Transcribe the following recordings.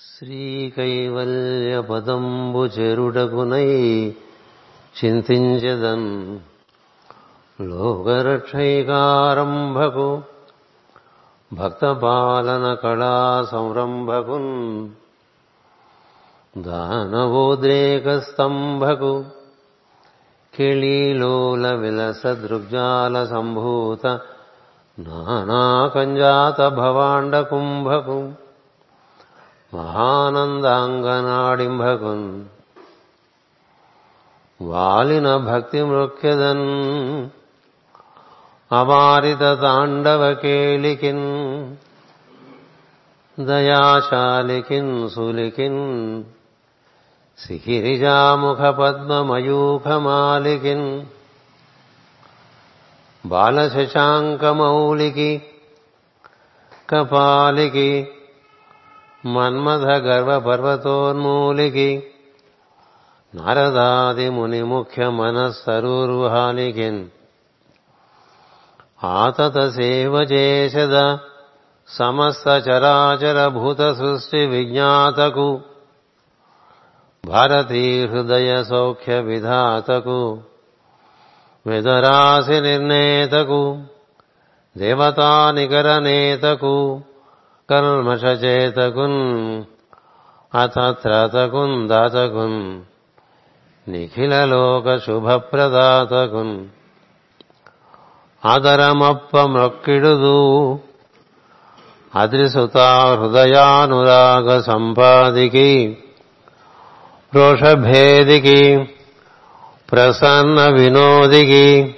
శ్రీకైవల్యపదంబు చెరుటకునై చింతించదన్ లోకరక్షైకారంభకు భక్తపాలన కళా సంరంభకున్ దానవోద్రేక స్తంభకు కిళీలోల విలస దృగ్జాల సంభూత నానాకంజాత భవాండ కుంభకు మహానందాంగనాడింభగున్ వాలిన భక్తి మృక్యదన్. అవారిత తాండవ కేళికిన్. దయాశాలికిన్ సులికిన్. సిహిరిజాముఖ పద్మమయూఖమాలికిన్ బాలశశాంకమౌలికి కపాలికి మన్మథ గర్వ పర్వతోన్మూలికి నారదాది ముని ముఖ్య మనస్సరూర్హాలికిన్ ఆతత సేవ చేసద సమస్త చరాచర భూత సృష్టి విజ్ఞాతకు భారతీ హృదయ సౌఖ్య విధాతకు విదరాశి నిర్ణేతకు దేవతా నిగర నేతకు కల్మషచేతకున్ అతత్రతకున్ దాతకున్ నిఖిలలోక శుభప్రదాతకున్ ఆదరమప్ప మొక్కిడుదు అద్రిసుతా హృదయానురాగ సంపాదికి రోషభేదికి ప్రసన్న వినోదికి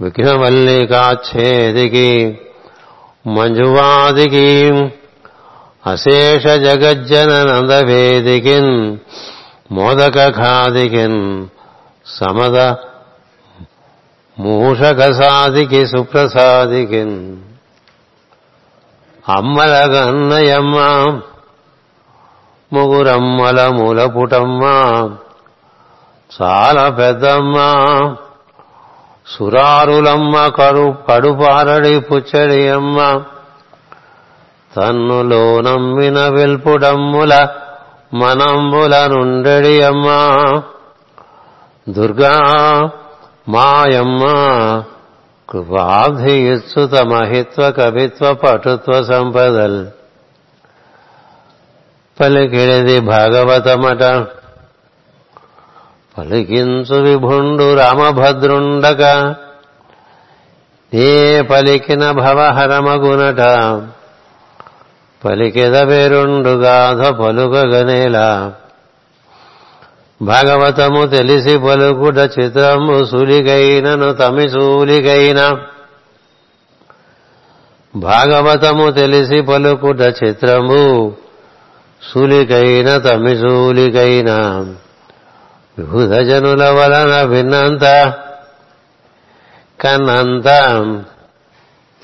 విఘ్నవల్లికాచ్ఛేదికి మంజువాదికి అశేష జగజ్జన నందవేదికిన్ మోదక ఖాదికిన్ సమద మూషకసాదికి సుప్రసాదికిన్ అమ్మలగన్నయమ్మ ముగురమ్మల మూలపుటమ్మ చాలా పెద్దమ్మ సురారులమ్మ కడు పడుపారడి పుచ్చడి అమ్మ తన్నులో నమ్మిన వెల్పుడమ్ముల మనంబుల నుండెడి అమ్మ దుర్గా మాయమ్మ కృపాబ్ధియుత్సుత మహిత్వ కవిత్వ పటుత్వ సంపదల్. పలికిడిది భాగవతమట పలికించు విభుండు రామభద్రుండక. ఏ పలికిన భవహరమగునట. పలికెద వేరుండు గాథ పలుకగనేలా. భాగవతము తెలిసి పలుకుట చిత్రము సులికైనను తమి సూలికైన భాగవతము తెలిసి పలుకుట చిత్రము సులికైన తమిసూలికైన వివిధ జనుల వలన భిన్నంత కన్నంత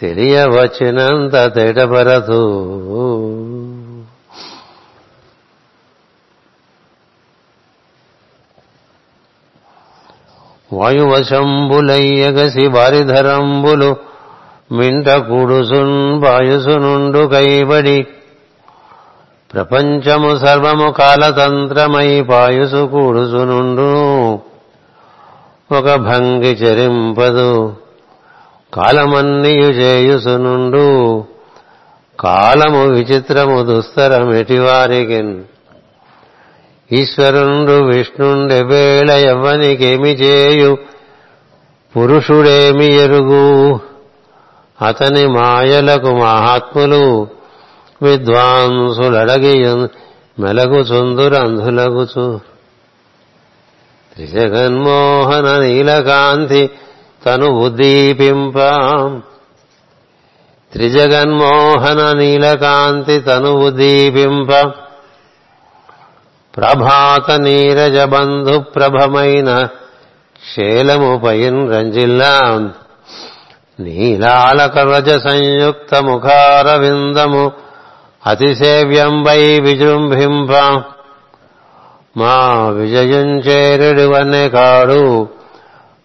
తెలియవచ్చినంత తేటపరతూ. వాయువశంబులయ్యగసి వారిధరంబులు మింట కూడుసున్ వాయుసునుండు కైబడి ప్రపంచము సర్వము కాలతంత్రమై పాయుసు కూడుసునుండు ఒక భంగి చరింపదు. కాలమన్నియు చేయుసునుండు. కాలము విచిత్రము దుస్తరమెటివారికి ఈశ్వరుండు విష్ణుండె వేళ ఎవ్వనికేమి చేయు. పురుషుడేమి ఎరుగు. అతని మాయలకు మహాత్ములు. విద్వాంసులడగి మెలగుచుందురంధులగుచు త్రిజగన్మోహన నీలకాంతి తను ఉద్దీపింప. త్రిజగన్మోహన నీలకాంతి తను ఉద్దీపింప. ప్రభాత నీరజ బంధు ప్రభమైన శేలముపైన్ రంజిల్లా. నీలాలక రజ సంయుక్త ముఖారవిందము విందము అతిసేవ్యంబై విజృంభింప మా విజయుంచేరుడు చేరుడివన్నే కాడు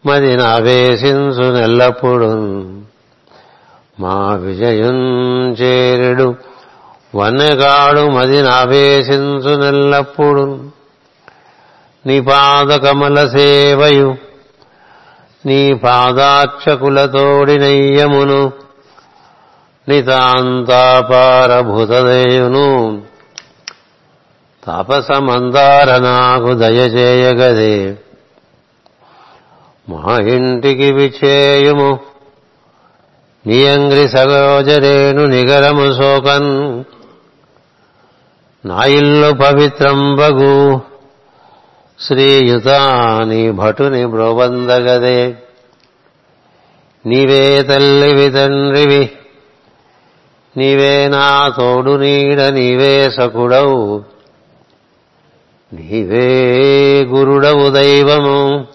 మది నావేశించు నెల్లప్పుడు మా విజయుంచేరుడు వన్నెగాడు మది నావేశించు నెల్లప్పుడు నీ పాద కమల సేవయు నీ పాదార్చకులతోడినయ్యమును నితాంతాపారభూతదేవును నితాంతాపారభూతదేయును తాపసమందార నాకు దయచేయగదే మా ఇంటికి విచేయుము నియంగ్రి సగోజరేను నిగరము శోకన్ నా ఇల్లు పవిత్రంబగు శ్రీయుతాని భటుని బ్రోబందగదే నీవే తల్లివి తండ్రివి నీవే నా తోడు నీడ నీవే సకుడవు. నీవే గురుడవు దైవము.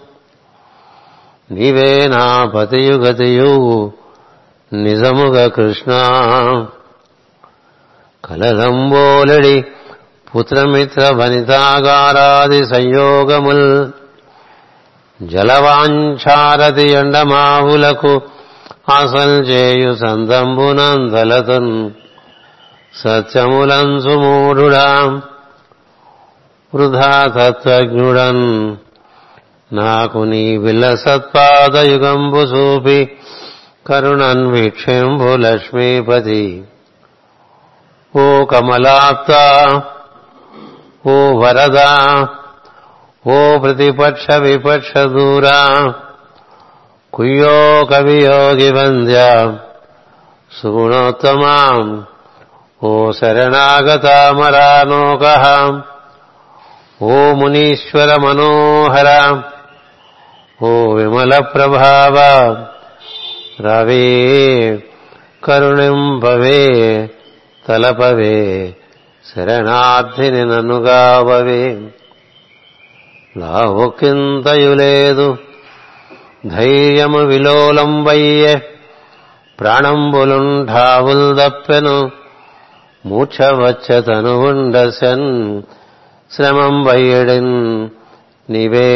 నీవే నా పతియు గతియు. నిజముగ కృష్ణ. కలలంబోలడి పుత్రమిత్ర వనితాగారాది సంయోగముల్. జలవాంఛారతి ఎండమావులకు అసల్ చేయు సందంబునందలతున్ సత్యములంచు మూఢుడా వృధా తత్వజ్ఞుడన్. నాకు నీ విల్ల సత్పాదయుగంబు సూపి కరుణన్ వీక్షంభు లక్ష్మీపతి. ఓ కమలాప్త ఓ వరద ఓ ప్రతిపక్ష విపక్ష దూరా కుయ్యో కవియోగి వంద్య. సుగుణోత్తమాం. ఓ శరణాగతామరానోక ఓ మునీశ్వర మనోహర ఓ విమల ప్రభావ రవే కరుణింపవే తలపవే శరణార్థిని నన్నుగావవే లావుకింతయులేదు ధైర్యము విలోలంబయ్యే ప్రాణంబులుంఠావుల్ దప్పెను మూర్ఛవచ్చతను ఉండసన్ శ్రమం వయ్యడిన్ నీవే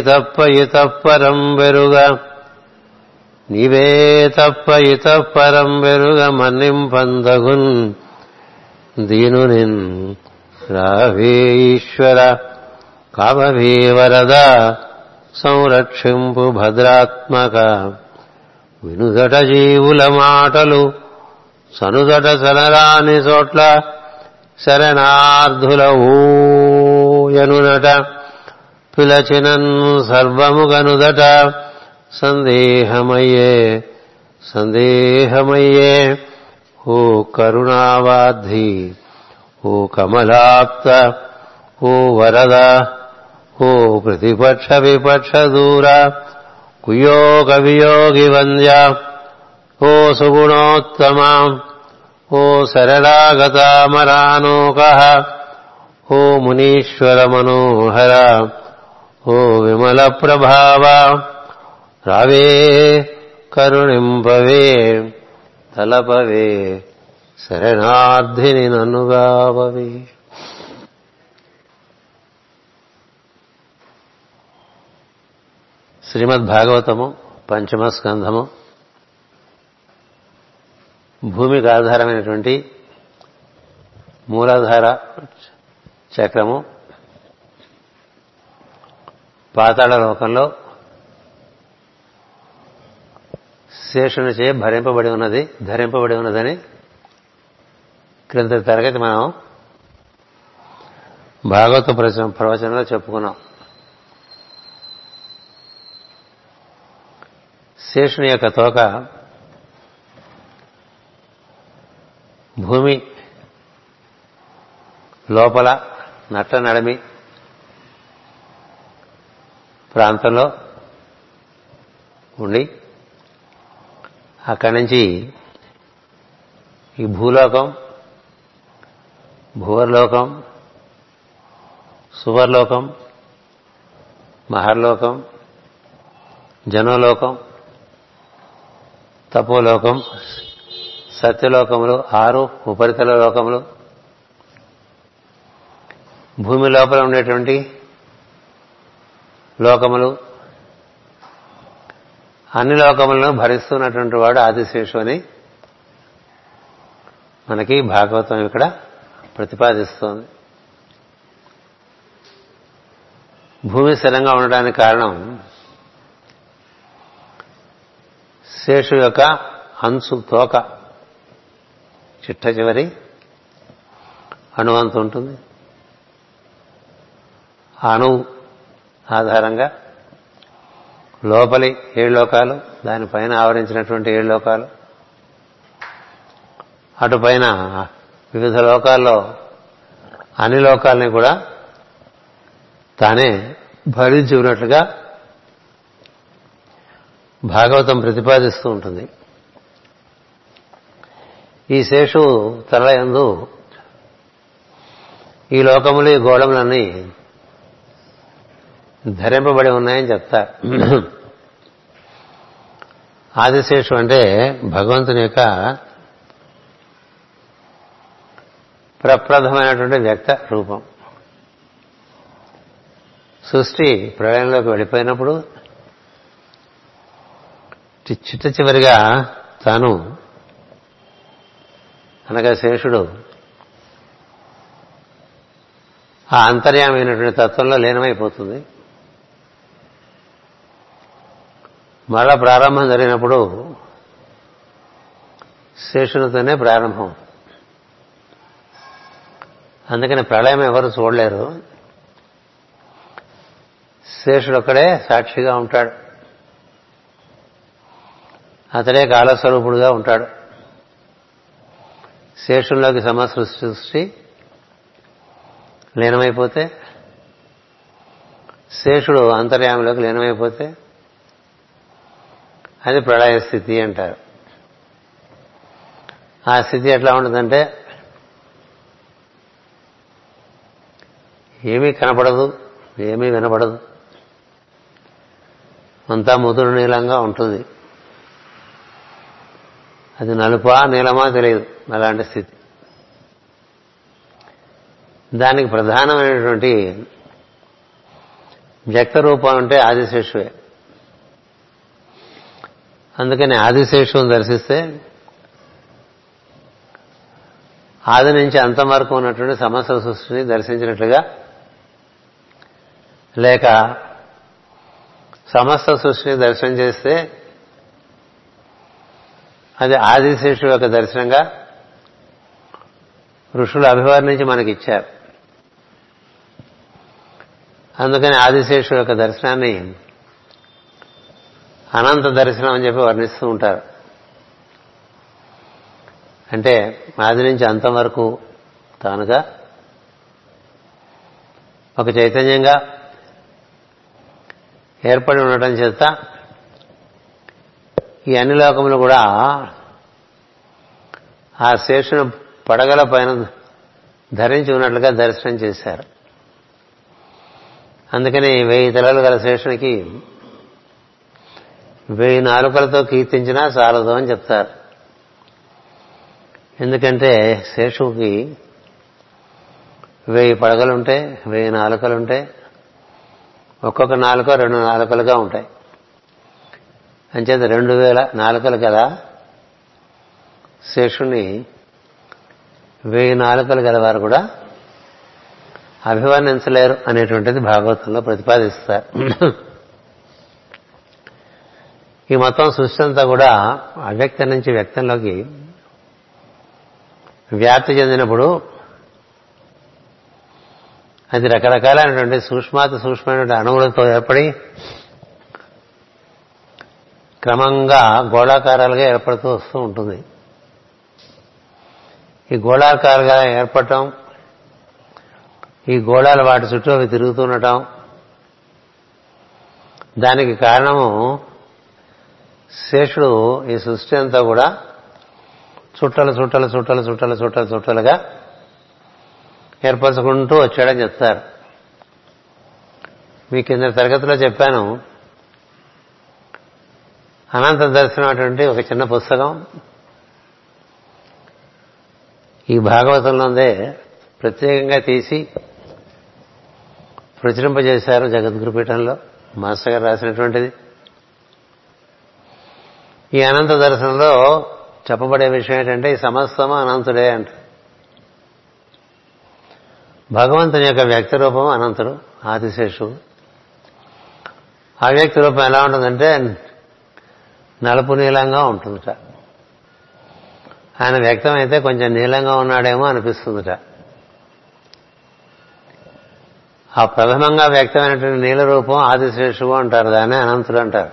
తప్ప ఇతప్పరం వెరుగ నీవే తప్ప ఇతప్పరం వెరుగ మన్నింపందగున్. దీనునిన్ రావే ఈశ్వర కామవే వరద. సంరక్షింపు భద్రాత్మక. వినుదట జీవుల మాటలు సనుదట సనరాని చోట్ల శరణార్థుల ఊయనునట పిలచినన్ సర్వముగనుదట సందేహమయ్యే సందేహమయ్యే. ఓ కరుణావాధి ఓ కమలాప్త ఓ వరద ఓ ప్రతిపక్ష విపక్ష దూర కుయోగ వియోగి వంద్య ఓ సుగుణోత్తమ ఓ సరళాగతామరానోక ఓ మునీశ్వర మనోహర ఓ విమల ప్రభావ రావే కరుణింపవే తలపవే శరణార్థిని నన్నుగావవే శ్రీమద్ భాగవతము పంచమ స్కంధము భూమికి ఆధారమైనటువంటి మూలాధార చక్రము పాతాళ లోకంలో శేషునిచే భరింపబడి ఉన్నది ధరింపబడి ఉన్నదని క్రింద తరగతి మనం భాగవత ప్రవచనంలో చెప్పుకున్నాం. శేషుని యొక్క తోక భూమి లోపల నట్ట నడమి ప్రాంతంలో ఉండి అక్కడి నుంచి ఈ భూలోకం భూవర్లోకం సువర్లోకం మహర్లోకం జనోలోకం తపోలోకం సత్యలోకములు ఆరు ఉపరితల లోకములు. భూమి లోపల ఉండేటువంటి లోకములు. అన్ని లోకములను భరిస్తున్నటువంటి వాడు ఆదిశేషు అని మనకి భాగవతం ఇక్కడ ప్రతిపాదిస్తోంది. భూమి స్థిరంగా ఉండడానికి కారణం శేషు యొక్క అంచు తోక. చిట్ట చివరి అణువంత ఉంటుంది. అణువు ఆధారంగా లోపలి ఏడు లోకాలు దానిపైన ఆవరించినటువంటి ఏడు లోకాలు అటుపైన వివిధ లోకాల్లో అన్ని లోకాలని కూడా తానే భరించి ఉన్నట్లుగా భాగవతం ప్రతిపాదిస్తూ ఉంటుంది. ఈ శేషు తల ఎందు ఈ లోకములు ఈ గోళములన్నీ ధరింపబడి ఉన్నాయని చెప్తారు ఆదిశేషు అంటే భగవంతుని యొక్క ప్రప్రథమైనటువంటి వ్యక్త రూపం. సృష్టి ప్రళయంలోకి వెళ్ళిపోయినప్పుడు చిట్ట చివరిగా తాను అనగా శేషుడు ఆ అంతర్యామైనటువంటి తత్వంలో లీనమైపోతుంది. మరలా ప్రారంభం జరిగినప్పుడు శేషునితోనే ప్రారంభం. అందుకని ప్రళయం ఎవరు చూడలేరు. శేషుడు ఒక్కడే సాక్షిగా ఉంటాడు. అతడే కాలస్వరూపుడుగా ఉంటాడు. శేషుల్లోకి సమస్య సృష్టి లీనమైపోతే శేషుడు అంతర్యామిలోకి లీనమైపోతే అది ప్రళయ స్థితి అంటారు. ఆ స్థితి ఎట్లా ఉంటుందంటే ఏమీ కనపడదు ఏమీ వినపడదు. అంతా ముదురు నీలంగా ఉంటుంది. అది నలుపా నీలమా తెలియదు. అలాంటి స్థితి. దానికి ప్రధానమైనటువంటి వ్యక్త రూపం అంటే ఆదిశేషువే. అందుకని ఆదిశేషువుని దర్శిస్తే ఆది నుంచి అంతం వరకు ఉన్నటువంటి సమస్త సృష్టిని దర్శించినట్లుగా లేక సమస్త సృష్టిని దర్శనం చేస్తే అది ఆదిశేషు యొక్క దర్శనంగా ఋషులు అభివర్ణించి మనకి ఇచ్చారు అందుకని ఆదిశేషు యొక్క దర్శనాన్ని అనంత దర్శనం అని చెప్పి వర్ణిస్తూ ఉంటారు. అంటే ఆది నుంచి అంతం వరకు తానుగా ఒక చైతన్యంగా ఏర్పడి ఉండటం చేత ఈ అన్ని లోకములు కూడా ఆ శేషును పడగల పైన ధరించి ఉన్నట్లుగా దర్శనం చేశారు. అందుకని వెయ్యి తలలు గల శేషునికి వెయ్యి నాలుకలతో కీర్తించినా చాలదు అని చెప్తారు. ఎందుకంటే శేషువుకి వెయ్యి పడగలుంటాయి వెయ్యి నాలుకలుంటాయి ఒక్కొక్క నాలుక రెండు నాలుకలుగా ఉంటాయి. అంచేత రెండు వేల నాలుకలు కదా? శేషుణ్ణి వెయ్యి నాలుకలు గలవారు కూడా అభివర్ణించలేరు అనేటువంటిది భాగవతంలో ప్రతిపాదిస్తారు. ఈ మొత్తం సృష్టి అంతా కూడా అవ్యక్తం నుంచి వ్యక్తంలోకి వ్యాప్తి చెందినప్పుడు అది రకరకాలైనటువంటి సూక్ష్మాతి సూక్ష్మమైనటువంటి అణువులతో ఏర్పడి క్రమంగా గోళాకారాలుగా ఏర్పడుతూ వస్తూ ఉంటుంది. ఈ గోళాకారుగా ఏర్పడటం ఈ గోళాలు వాటి చుట్టూ అవి తిరుగుతుండటం దానికి కారణము శేషుడు ఈ సృష్టి అంతా కూడా చుట్టలు చుట్టలు చుట్టలు చుట్టలు చుట్టలు చుట్టలుగా ఏర్పరచుకుంటూ వచ్చాడని చెప్తారు. మీ కింద తరగతిలో చెప్పాను అనంత దర్శనం అటువంటి ఒక చిన్న పుస్తకం. ఈ భాగవతంలోనే ప్రత్యేకంగా తీసి ప్రచురింపజేశారు జగద్గురుపీఠంలో మాస్టర్ గారు రాసినటువంటిది. ఈ అనంత దర్శనంలో చెప్పబడే విషయం ఏంటంటే ఈ సమస్తము అనంతుడే అంట. భగవంతుని యొక్క వ్యక్తి రూపం అనంతుడు ఆదిశేషుడు. ఆ వ్యక్తి రూపం ఎలా ఉంటుందంటే నలుపు నీలంగా ఉంటుందిట. ఆయన వ్యక్తం అయితే కొంచెం నీలంగా ఉన్నాడేమో అనిపిస్తుందిట. ఆ ప్రథమంగా వ్యక్తమైనటువంటి నీల రూపం ఆదిశేషువు అంటారు దాన్ని అనంతుడు అంటారు.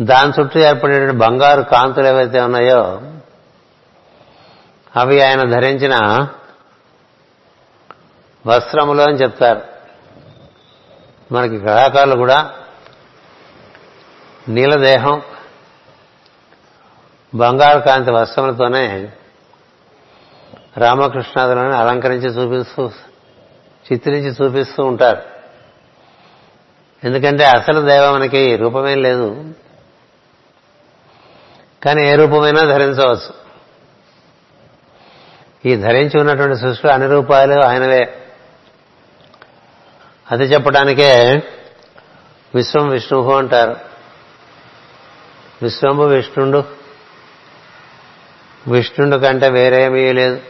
దాని చుట్టూ ఏర్పడేటువంటి బంగారు కాంతులు ఏవైతే ఉన్నాయో అవి ఆయన ధరించిన వస్త్రములు అని చెప్తారు. మనకి కళాకారులు కూడా నీలదేహం బంగారు కాంతి వస్త్రములతోనే రామకృష్ణాదులను అలంకరించి చూపిస్తూ చిత్రించి చూపిస్తూ ఉంటారు. ఎందుకంటే అసలు దైవానికి రూపమేం లేదు. కానీ ఏ రూపమైనా ధరించవచ్చు. ఈ ధరించి ఉన్నటువంటి సృష్టిలో అన్ని రూపాయలు ఆయనవే. అది చెప్పడానికే విశ్వం విష్ణువు అంటారు. విశ్వంభు విష్ణుండు. విష్ణుండు కంటే వేరేమీ లేదు.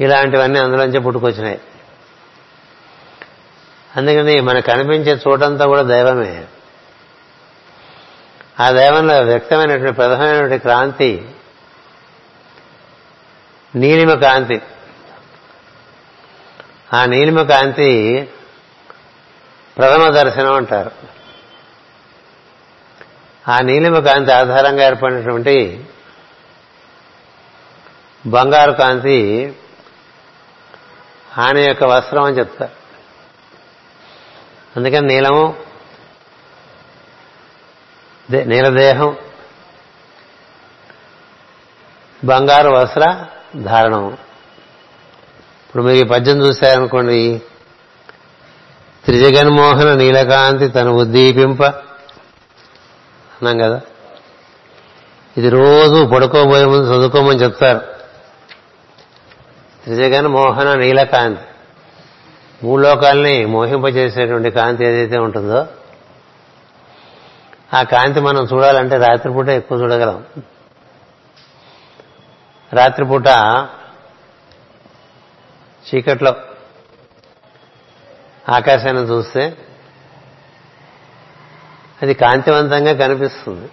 ఇలాంటివన్నీ అందులోంచి పుట్టుకొచ్చినాయి. అందుకని మనకు కనిపించే చోటంతా కూడా దైవమే. ఆ దైవంలో వ్యక్తమైనటువంటి ప్రధానమైనటువంటి క్రాంతి నీలిమ కాంతి ఆ నీలిమ కాంతి ప్రథమ దర్శనం అంటారు. ఆ నీలిమ కాంతి ఆధారంగా ఏర్పడినటువంటి బంగారు కాంతి ఆయన యొక్క వస్త్రం అని చెప్తారు. అందుకని నీలము నీలదేహం బంగారు వస్త్ర ధారణం. ఇప్పుడు మీరు ఈ పద్యం చూశారనుకోండి త్రిజగన్మోహన నీలకాంతి తను ఉద్దీపింప అన్నాం కదా. ఇది రోజు పడుకోబోయే ముందు చదువుకోమని చెప్తారు. నిజగానే మోహన నీలకాంతి. మూడు లోకాలని మోహింపజేసేటువంటి కాంతి ఏదైతే ఉంటుందో ఆ కాంతి మనం చూడాలంటే రాత్రిపూట ఎక్కువ చూడగలం. రాత్రిపూట చీకట్లో ఆకాశాన్ని చూస్తే అది కాంతివంతంగా కనిపిస్తుంది.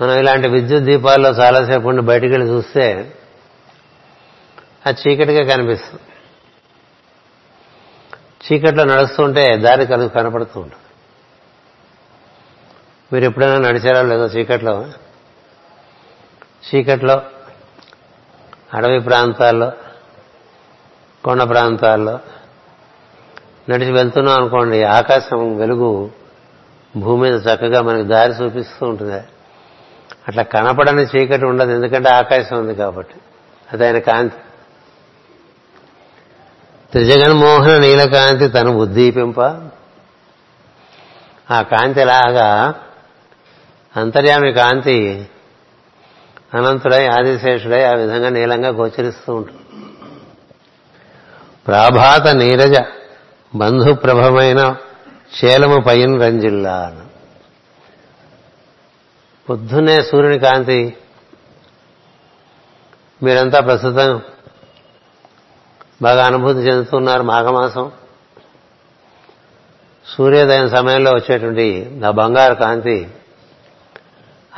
మనం ఇలాంటి విద్యుత్ దీపాల్లో చాలాసేపు ఉండి బయటికి వెళ్ళి చూస్తే అది చీకటిగా కనిపిస్తుంది. చీకట్లో నడుస్తుంటే దారి కలుగు కనపడుతూ ఉంటుంది. మీరు ఎప్పుడైనా నడిచారా లేదో చీకట్లో? చీకట్లో అడవి ప్రాంతాల్లో కొండ ప్రాంతాల్లో నడిచి వెళ్తున్నాం అనుకోండి ఆకాశం వెలుగు భూమి మీద చక్కగా మనకి దారి చూపిస్తూ ఉంటుంది. అట్లా కనపడని చీకటి ఉండదు ఎందుకంటే ఆకాశం ఉంది కాబట్టి. అది ఆయన కాంతి. త్రిజగన్మోహన నీలకాంతి తను ఉద్దీపింప. ఆ కాంతి లాగా అంతర్యామి కాంతి అనంతుడై ఆదిశేషుడై ఆ విధంగా నీలంగా గోచరిస్తూ ఉంటుంది. ప్రాభాత నీరజ బంధుప్రభమైన శేలము పైన రంజిల్లా పొద్దున్నే సూర్యుని కాంతి మీరంతా ప్రస్తుతం బాగా అనుభూతి చెందుతున్నారు మాఘమాసం. సూర్యోదయం సమయంలో వచ్చేటువంటి ఆ బంగారు కాంతి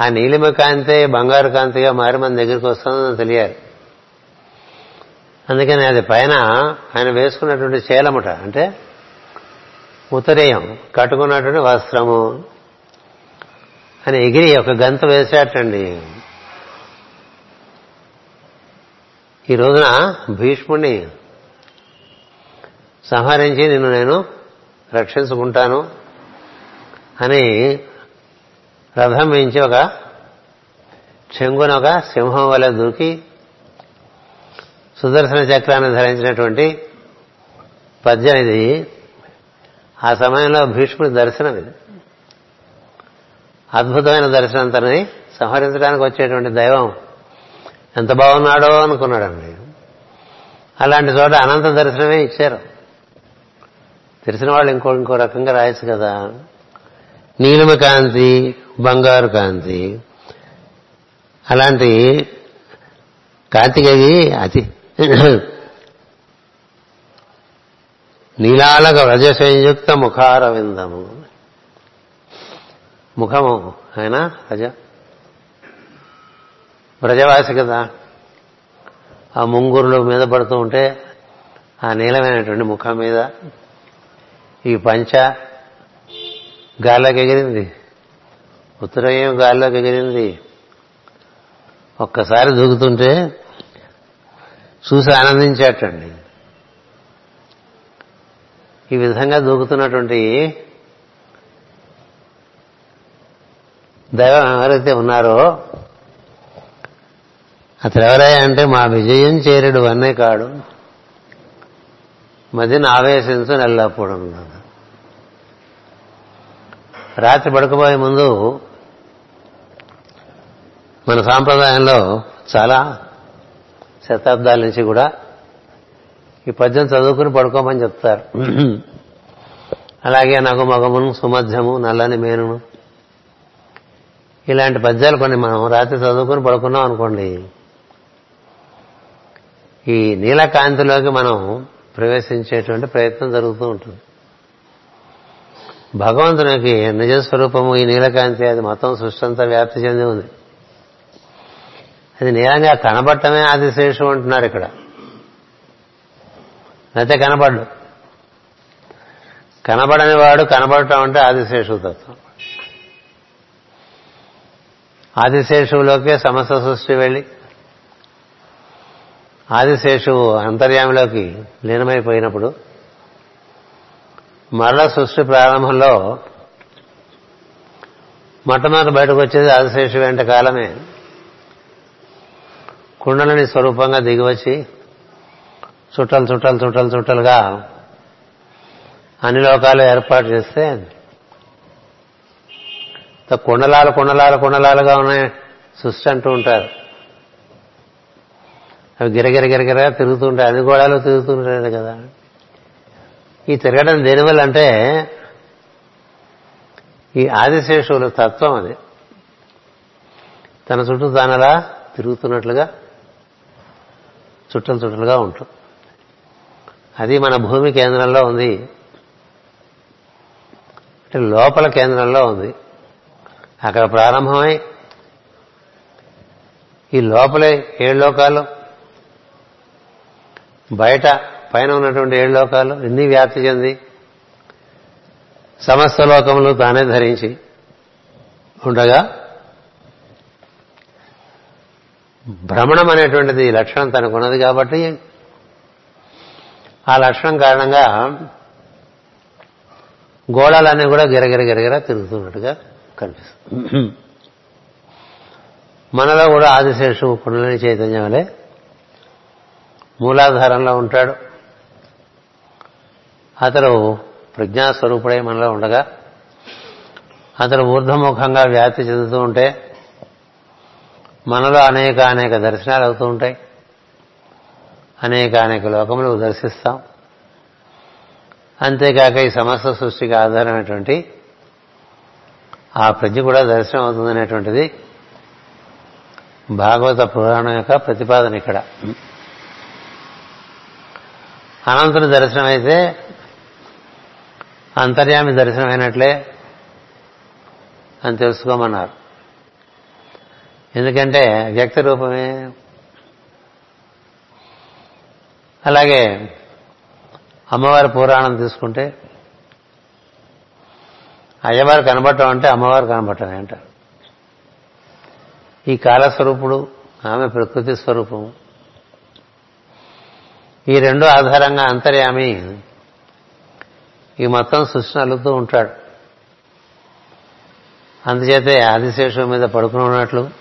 ఆ నీలిమ కాంతే బంగారు కాంతిగా మారి మన దగ్గరికి వస్తుందని తెలియాలి. అందుకని అది పైన ఆయన వేసుకున్నటువంటి చేలముట అంటే ఉత్తరేయం కట్టుకున్నటువంటి వస్త్రము అని ఎగిరి ఒక గంత వేసేటండి. ఈ రోజున భీష్ముణ్ణి సంహరించి నిన్ను నేను రక్షించుకుంటాను అని రథం మించి ఒక చెంగున ఒక సింహం వల్ల దూకి సుదర్శన చక్రాన్ని ధరించినటువంటి పద్యం ఇది ఆ సమయంలో భీష్ముడి దర్శనం ఇది. అద్భుతమైన దర్శనం తనని సంహరించడానికి వచ్చేటువంటి దైవం ఎంత బాగున్నాడో అనుకున్నాడండి. అలాంటి చోట అనంత దర్శనమే ఇచ్చారు. తెలిసిన వాళ్ళు ఇంకో ఇంకో రకంగా రాయొచ్చు కదా. నీలిమ కాంతి బంగారు కాంతి అలాంటి కాంతికి అతి నీలాలక వ్రజ సంయుక్త ముఖారవిందము. ముఖము ఆయన రజ వ్రజవాసి కదా. ఆ ముంగురులు మీద పడుతూ ఉంటే ఆ నీలమైనటువంటి ముఖం మీద ఈ పంచ గాల్లోకి ఎగిరింది. ఉత్తరయం గాల్లోకి ఎగిరింది? ఒక్కసారి దూకుతుంటే చూసి ఆనందించేటండి. ఈ విధంగా దూకుతున్నటువంటి దైవం ఎవరైతే ఉన్నారో అతను ఎవరయ్యా అంటే మా విజయం చేరుడు అన్నే కాడు. మదిన ఆవేశించు నెల్లప్పుడు రాత్రి పడుకుపోయే ముందు మన సాంప్రదాయంలో చాలా శతాబ్దాల నుంచి కూడా ఈ పద్యం చదువుకుని పడుకోమని చెప్తారు. అలాగే నగు మగమును సుమధ్యము నల్లని మేనును. ఇలాంటి పద్యాలు కొన్ని మనం రాత్రి చదువుకుని పడుకున్నాం అనుకోండి. ఈ నీలకాంతిలోకి మనం ప్రవేశించేటువంటి ప్రయత్నం జరుగుతూ ఉంటుంది. భగవంతునికి నిజస్వరూపము ఈ నీలకాంతి అది మొత్తం సృష్టి అంతా వ్యాప్తి చెంది ఉంది. అది నీలంగా కనబడటమే ఆదిశేషం అంటున్నారు ఇక్కడ. అయితే కనబడ్డు. కనబడని వాడు కనబడటం అంటే ఆదిశేషు తత్వం ఆదిశేషువులోకే సమస్త సృష్టి వెళ్ళి ఆదిశేషువు అంతర్యామిలోకి లీనమైపోయినప్పుడు మరల సృష్టి ప్రారంభంలో మొట్టమొదటి బయటకు వచ్చేది ఆదిశేషు వెంట కాలమే. కుండలని స్వరూపంగా దిగివచ్చి చుట్టలు చుట్టలు చుట్టలు చుట్టలుగా అన్ని లోకాలు ఏర్పాటు చేస్తే కుండలాలు కుండలాలు కుండలాలుగా ఉన్నాయి సృష్టి అంటూ ఉంటారు. అవి గిరగిర గిరగిరగా తిరుగుతుంటాయి అన్ని గోడలు తిరుగుతుంటాయి కదా. ఈ తిరగడం దేనివల్ల అంటే ఈ ఆదిశేషువుల తత్వం అది. తన చుట్టూ తానలా తిరుగుతున్నట్లుగా చుట్టలు చుట్టలుగా ఉంటుంది అది మన భూమి కేంద్రంలో ఉంది. అంటే లోపల కేంద్రంలో ఉంది. అక్కడ ప్రారంభమై ఈ లోపలే ఏడు లోకాలు బయట పైన ఉన్నటువంటి ఏడు లోకాలు ఇన్ని వ్యాప్తి చెంది సమస్త లోకములు తానే ధరించి ఉండగా భ్రమణం అనేటువంటిది లక్షణం తనకున్నది కాబట్టి ఆ లక్షణం కారణంగా గోళాలన్నీ కూడా గిరగిర గిరగిర తిరుగుతున్నట్టుగా కనిపిస్తుంది. మనలో కూడా ఆదిశేషు కుండలని చైతన్యం మూలాధారంలో ఉంటాడు. అతడు ప్రజ్ఞాస్వరూపుడై మనలో ఉండగా అతడు ఊర్ధముఖంగా వ్యాప్తి చెందుతూ ఉంటే మనలో అనేక అనేక దర్శనాలు అవుతూ ఉంటాయి. అనేక అనేక లోకములు దర్శిస్తాం. అంతేకాక ఈ సమస్త సృష్టికి ఆధారమైనటువంటి ఆ ప్రజ్ఞ కూడా దర్శనం అవుతుందనేటువంటిది భాగవత పురాణం యొక్క ప్రతిపాదన ఇక్కడ. అనంతుని దర్శనం అయితే అంతర్యామి దర్శనం అయినట్లే అని తెలుసుకోమన్నారు. ఎందుకంటే వ్యక్త రూపమే అలాగే అమ్మవారి పురాణం తీసుకుంటే అయ్యవారు కనబడటం అంటే అమ్మవారు కనబడటమే అంటారు ఈ కాలస్వరూపుడు ఆమె ప్రకృతి స్వరూపము. ఈ రెండు ఆధారంగా అంతర్యామి ఈ మొత్తం సృష్టి అల్లుతూ ఉంటాడు. అందుచేతే ఆదిశేషం మీద పడుకుని ఉన్నట్లు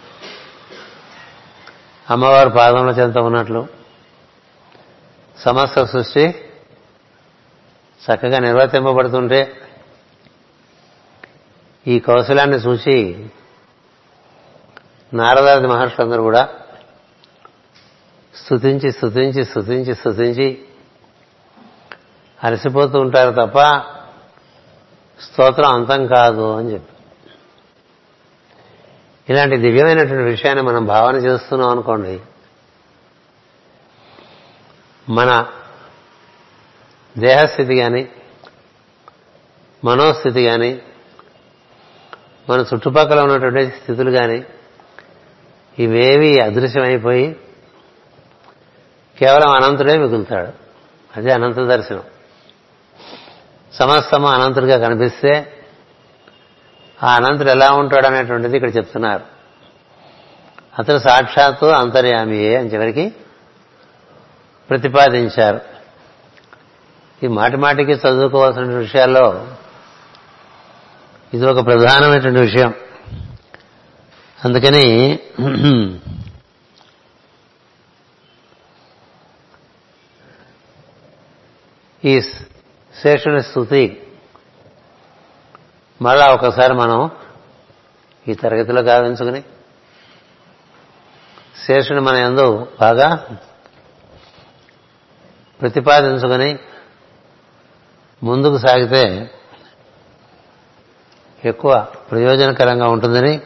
అమ్మవారు పాదంలో చెంత ఉన్నట్లు సమస్త సృష్టి చక్కగా నిర్వర్తింపబడుతుంటే ఈ కౌశలాన్ని చూసి నారదాది మహర్షులందరూ కూడా స్థుతించి స్థుతించి స్థుతించి స్థుతించి అలసిపోతూ ఉంటారు తప్ప స్తోత్రం అంతం కాదు అని చెప్పి ఇలాంటి దివ్యమైనటువంటి విషయాన్ని మనం భావన చేస్తున్నాం అనుకోండి మన దేహస్థితి కానీ మనోస్థితి కానీ మన చుట్టుపక్కల ఉన్నటువంటి స్థితులు కానీ ఇవేవి అదృశ్యమైపోయి కేవలం అనంతుడే మిగులుతాడు. అదే అనంత దర్శనం. సమస్తము అనంతుడిగా కనిపిస్తే ఆ అనంతుడు ఎలా ఉంటాడు అనేటువంటిది ఇక్కడ చెప్తున్నారు. అతను సాక్షాత్తు అంతర్యామియే అని చివరికి ప్రతిపాదించారు. ఈ మాటి మాటికి చదువుకోవాల్సిన విషయాల్లో ఇది ఒక ప్రధానమైనటువంటి విషయం. అందుకని ఈ శేషుని స్థుతి మళ్ళా ఒకసారి మనం ఈ తరగతిలో గావించుకుని శేషుని మన ఎందు బాగా ప్రతిపాదించుకొని ముందుకు సాగితే ఎక్కువ ప్రయోజనకరంగా ఉంటుందని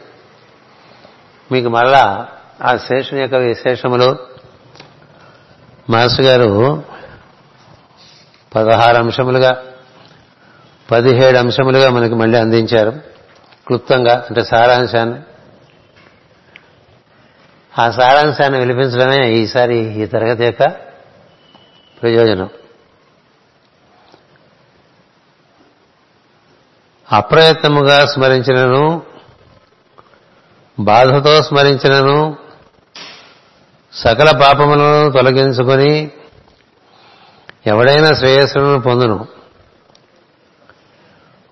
మీకు మళ్ళా ఆ శేషుని యొక్క విశేషములు మాస్టర్ గారు పదహారు అంశములుగా పదిహేడు అంశములుగా మనకి మళ్ళీ అందించారు. క్లుప్తంగా అంటే సారాంశాన్ని. ఆ సారాంశాన్ని వినిపించడమే ఈసారి ఈ తరగతి యొక్క ప్రయోజనం. అప్రయత్నముగా స్మరించినను బాధతో స్మరించినను సకల పాపములను తొలగించుకొని ఎవడైనా శ్రేయస్సులను పొందును.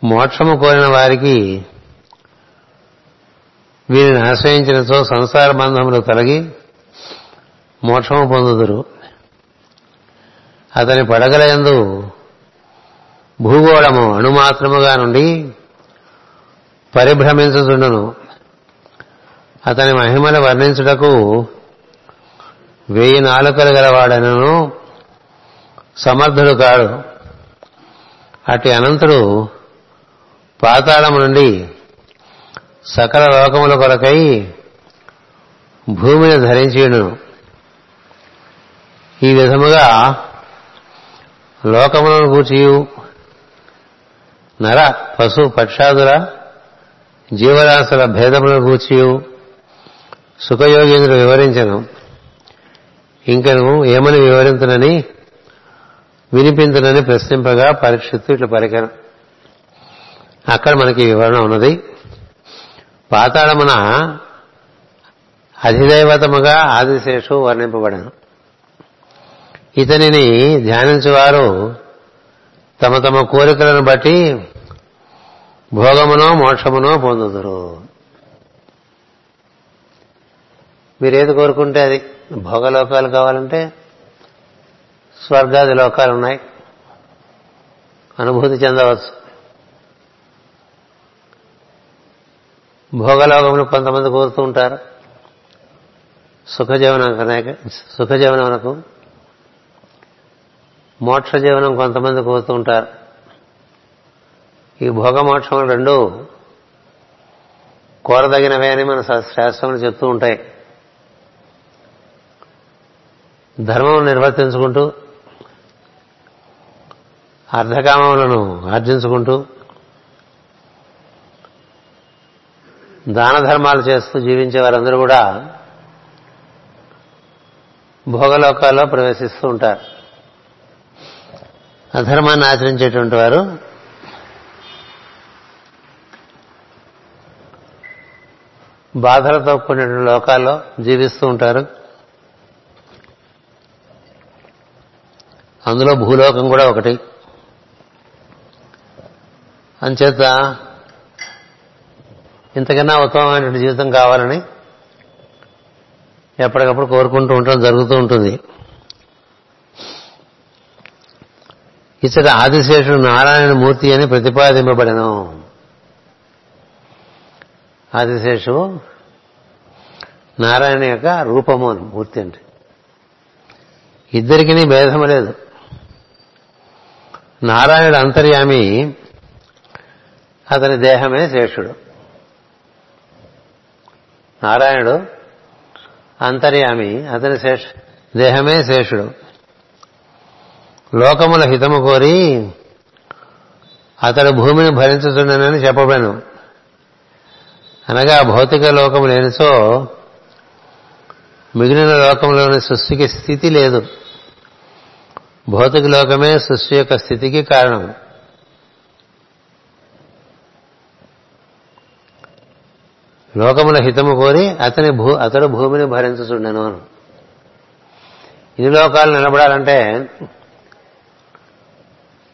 మోక్షము కోరిన వారికి వీరిని ఆశ్రయించినతో సంసార బంధములు తొలగి మోక్షము పొందుదురు. అతని పడగలయందు భూగోళము అణుమాత్రముగా నుండి పరిభ్రమించుతుండును అతని మహిమను వర్ణించుటకు వెయ్యి నాలుకలు గలవాడనను సమర్థుడు కాడు. అట్టి అనంతుడు పాతాళం నుండి సకల లోకముల కొరకై భూమిని ధరించేను. ఈ విధముగా లోకములను గూర్చియు నర పశు పక్షాదుల జీవరాశుల భేదములను గూర్చియు సుఖయోగేంద్రుడు వివరించను. ఇంకను ఏమని వివరించనని వినిపించనని ప్రశ్నింపగా పరీక్షిత్తు ఇట్లా పలికను. అక్కడ మనకి వివరణ ఉన్నది. పాతాళమున అధిదైవతముగా ఆదిశేషు వర్ణింపబడను. ఇతనిని ధ్యానించేవారు తమ తమ కోరికలను బట్టి భోగమునో మోక్షమునో పొందుదురు. మీరేది కోరుకుంటే అది? భోగలోకాలు కావాలంటే స్వర్గాది లోకాలు ఉన్నాయి అనుభూతి చెందవచ్చు. భోగలోకములు కొంతమంది కోరుతూ ఉంటారు. సుఖజీవనం సుఖజీవనమునకు మోక్ష జీవనం కొంతమంది కోరుతూ ఉంటారు. ఈ భోగమోక్షం రెండు కోరదగినవే అని మన శాస్త్రములు చెప్తూ ఉంటాయి. ధర్మం నిర్వర్తించుకుంటూ అర్ధకామములను ఆర్జించుకుంటూ దాన ధర్మాలు చేస్తూ జీవించే వారందరూ కూడా భోగలోకాల్లో ప్రవేశిస్తూ ఉంటారు. అధర్మాన్ని ఆచరించేటువంటి వారు బాధలతో కూడినటువంటి లోకాల్లో జీవిస్తూ ఉంటారు. అందులో భూలోకం కూడా ఒకటి. అంచేత ఇంతకన్నా ఉత్తమమైనటువంటి జీవితం కావాలని ఎప్పటికప్పుడు కోరుకుంటూ ఉండటం జరుగుతూ ఉంటుంది. ఇతడు ఆదిశేషుడు నారాయణ మూర్తి అని ప్రతిపాదింపబడను. ఆదిశేషు నారాయణ యొక్క రూపము అని మూర్తి అంటే. ఇద్దరికి భేదము లేదు. నారాయణుడు అంతర్యామి అతని దేహమే శేషుడు. నారాయణుడు అంతర్యామి అతని శేష దేహమే శేషుడు. లోకముల హితము కోరి అతడు భూమిని భరించుతున్నానని చెప్పబడను. అనగా భౌతిక లోకము లేనిచో మిగిలిన లోకంలోని సృష్టికి స్థితి లేదు. భౌతిక లోకమే సృష్టి యొక్క స్థితికి కారణం. లోకముల హితము కోరి అతని భూ అతడు భూమిని భరించుచుండెను ఇన్ని లోకాలు నిలబడాలంటే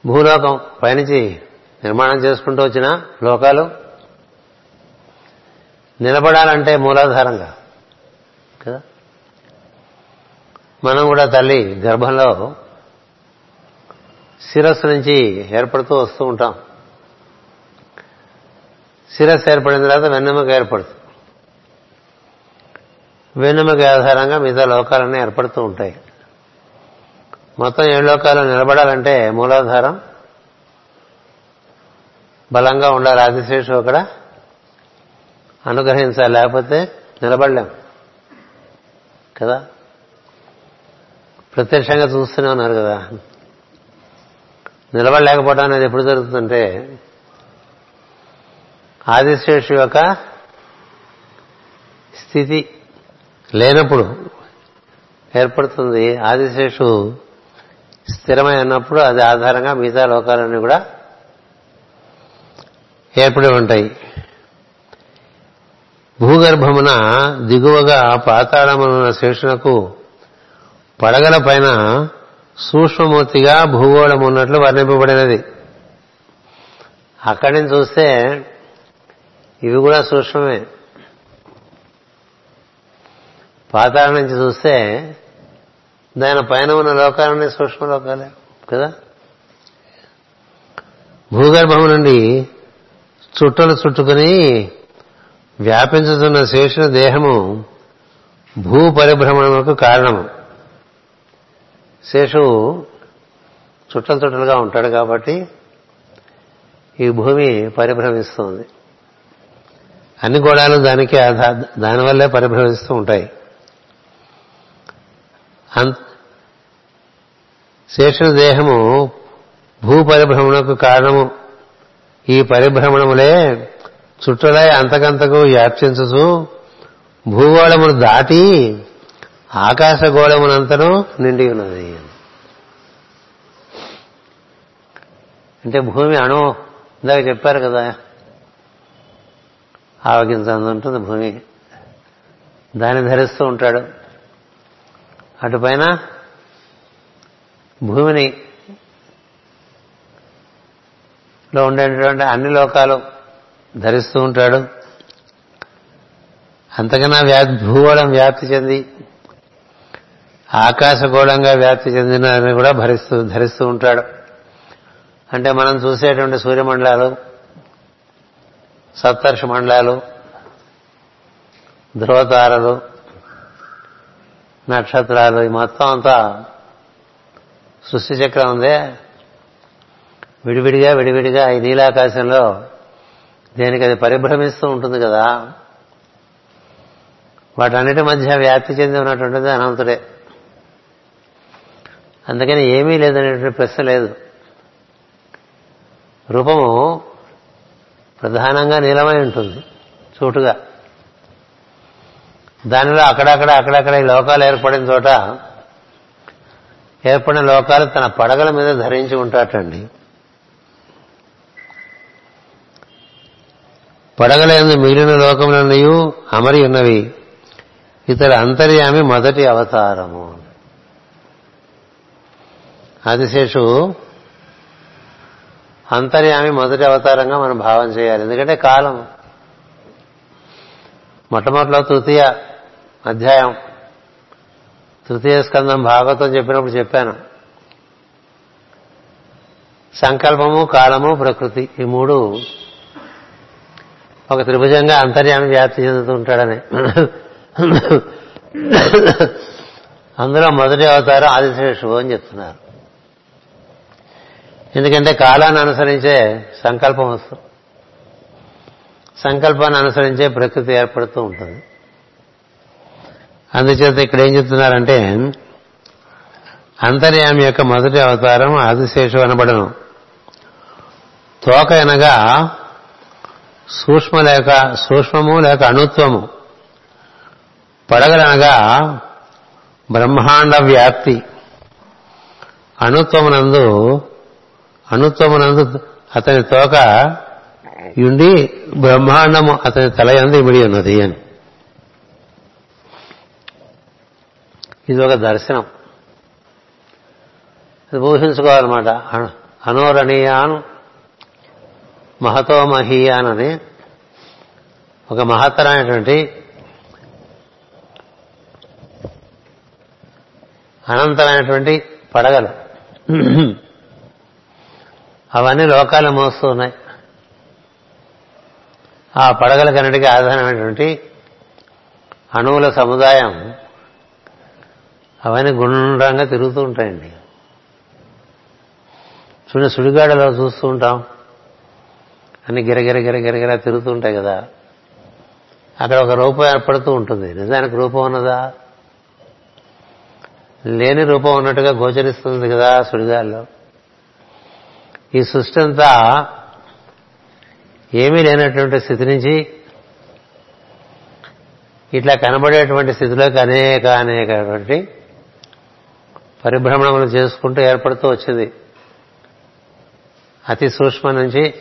భూలోకం పైనుంచి నిర్మాణం చేసుకుంటూ వచ్చిన లోకాలు నిలబడాలంటే మూలాధారంగా కదా? మనం కూడా తల్లి గర్భంలో శిరస్సు నుంచి ఏర్పడుతూ వస్తూ ఉంటాం. శిరస్సు ఏర్పడిన తర్వాత వెన్నెముక ఏర్పడుతుంది. వెన్నెముక ఆధారంగా మిగతా లోకాలన్నీ ఏర్పడుతూ ఉంటాయి. మొత్తం ఏడు లోకాలు నిలబడాలంటే మూలాధారం బలంగా ఉండాలి ఆదిశేషు అక్కడ అనుగ్రహించాలి లేకపోతే నిలబడలేం. కదా? ప్రత్యక్షంగా చూస్తూనే ఉన్నారు కదా. నిలబడలేకపోవడం అనేది ఎప్పుడు జరుగుతుందంటే ఆదిశేషు యొక్క స్థితి లేనప్పుడు ఏర్పడుతుంది. ఆదిశేషు స్థిరమై ఉన్నప్పుడు అది ఆధారంగా మిగతా లోకాలన్నీ కూడా ఏర్పడి ఉంటాయి. భూగర్భమున దిగువగా పాతాళమున శేషునకు పడగల పైన సూక్ష్మమూర్తిగా భూగోళం ఉన్నట్లు వర్ణింపబడినది. అక్కడి నుంచి చూస్తే ఇవి కూడా సూక్ష్మమే. పాతాళం నుంచి చూస్తే దాని పైన ఉన్న లోకాలన్నీ సూక్ష్మ లోకాలే కదా? భూగర్భం నుండి చుట్టలు చుట్టుకుని వ్యాపించుతున్న శేషుల దేహము భూ పరిభ్రమణకు కారణము. శేషువు చుట్టలు చుట్టలుగా ఉంటాడు కాబట్టి ఈ భూమి పరిభ్రమిస్తుంది. అన్ని గోళాలు దానికి దానివల్లే పరిభ్రమిస్తూ ఉంటాయి. శేషుని దేహము భూ పరిభ్రమణకు కారణము. ఈ పరిభ్రమణములే చుట్టలై అంతకంతకు వ్యాప్తించు భూగోళమును దాటి ఆకాశగోళమునంతను నిండి ఉన్నది. అంటే భూమి అణు ఇందాక చెప్పారు కదా ఆవగించంత ఉంటుంది భూమి. దాన్ని ధరిస్తూ ఉంటాడు. అటుపైన భూమిని లో ఉండేటటువంటి అన్ని లోకాలు ధరిస్తూ ఉంటాడు. అంతకన్నా వ్యాప్తి భూగోళం వ్యాప్తి చెంది ఆకాశగోళంగా వ్యాప్తి చెందినని కూడా భరిస్తూ ధరిస్తూ ఉంటాడు. అంటే మనం చూసేటువంటి సూర్యమండలాలు సప్తర్షి మండలాలు ధ్రువతారలు నక్షత్రాలు ఈ మొత్తం అంతా సృష్టి చక్రం ఉందే. విడివిడిగా విడివిడిగా ఈ నీలాకాశంలో దేనికి అది పరిభ్రమిస్తూ ఉంటుంది కదా. వాటన్నిటి మధ్య వ్యాప్తి చెంది ఉన్నటువంటిది అనంతుడే. అందుకని ఏమీ లేదనేటువంటి ప్రశ్న లేదు. రూపము ప్రధానంగా నీలమై ఉంటుంది చోటుగా. దానిలో అక్కడక్కడ అక్కడక్కడ ఈ లోకాలు ఏర్పడిన చోట ఏర్పడిన లోకాలు తన పడగల మీద ధరించి ఉంటాటండి. పడగలందు మిగిలిన లోకములన్నయు అమరి ఉన్నవి. ఇతర అంతర్యామి మొదటి అవతారము. ఆదిశేషు అంతర్యామి మొదటి అవతారంగా మనం భావం చేయాలి. ఎందుకంటే కాలం. మొట్టమొదటిలో తృతీయ అధ్యాయం. తృతీయ స్కందం భాగవతం చెప్పినప్పుడు చెప్పాను. సంకల్పము కాలము ప్రకృతి ఈ మూడు ఒక త్రిభుజంగా అంతర్యామి వ్యాప్తి చెందుతుంటాడని. అందులో మొదటి అవతారం ఆదిశేషువు అని చెప్తున్నారు. ఎందుకంటే కాలాన్ని అనుసరించే సంకల్పం వస్తుంది. సంకల్పాన్ని అనుసరించే ప్రకృతి ఏర్పడుతూ ఉంటుంది. అందుచేత ఇక్కడ ఏం చెప్తున్నారంటే అంతర్యామి యొక్క మొదటి అవతారం ఆదిశేషు అనబడను. తోక అనగా సూక్ష్మ లేక సూక్ష్మము లేక అణుత్వము. పడగలనగా బ్రహ్మాండ వ్యాప్తి. అణుత్వమునందు అణుత్వమునందు అతని తోక ఉండి బ్రహ్మాండము అతని తల ఎందు ఇమిడి ఉన్నది అని. ఇది ఒక దర్శనం. ఇది ఊహించుకోవాలన్నమాట. అనోరణీయాన్ మహతో మహీయాన్ అని ఒక మహత్తరమైనటువంటి అనంతమైనటువంటి పడగలు. అవన్నీ లోకాలు మోస్తూ ఉన్నాయి ఆ పడగలకన్నిటికీ ఆధారమైనటువంటి అణువుల సముదాయం అవన్నీ గుండ్రంగా తిరుగుతూ ఉంటాయండి. చూడండి సుడిగాడలో చూస్తూ ఉంటాం. అన్ని గిరగిర గిరగిరగిర తిరుగుతూ ఉంటాయి కదా. అక్కడ ఒక రూపం ఏర్పడుతూ ఉంటుంది. నిజానికి రూపం ఉన్నదా? లేని రూపం ఉన్నట్టుగా గోచరిస్తుంది కదా సుడిగాల్లో. ఈ సృష్టి అంతా ఏమీ లేనటువంటి స్థితి నుంచి ఇట్లా కనబడేటువంటి స్థితిలోకి అనేక అనేకటువంటి పరిభ్రమణములు చేసుకుంటూ ఏర్పడుతూ వచ్చింది. అతి సూక్ష్మ నుంచి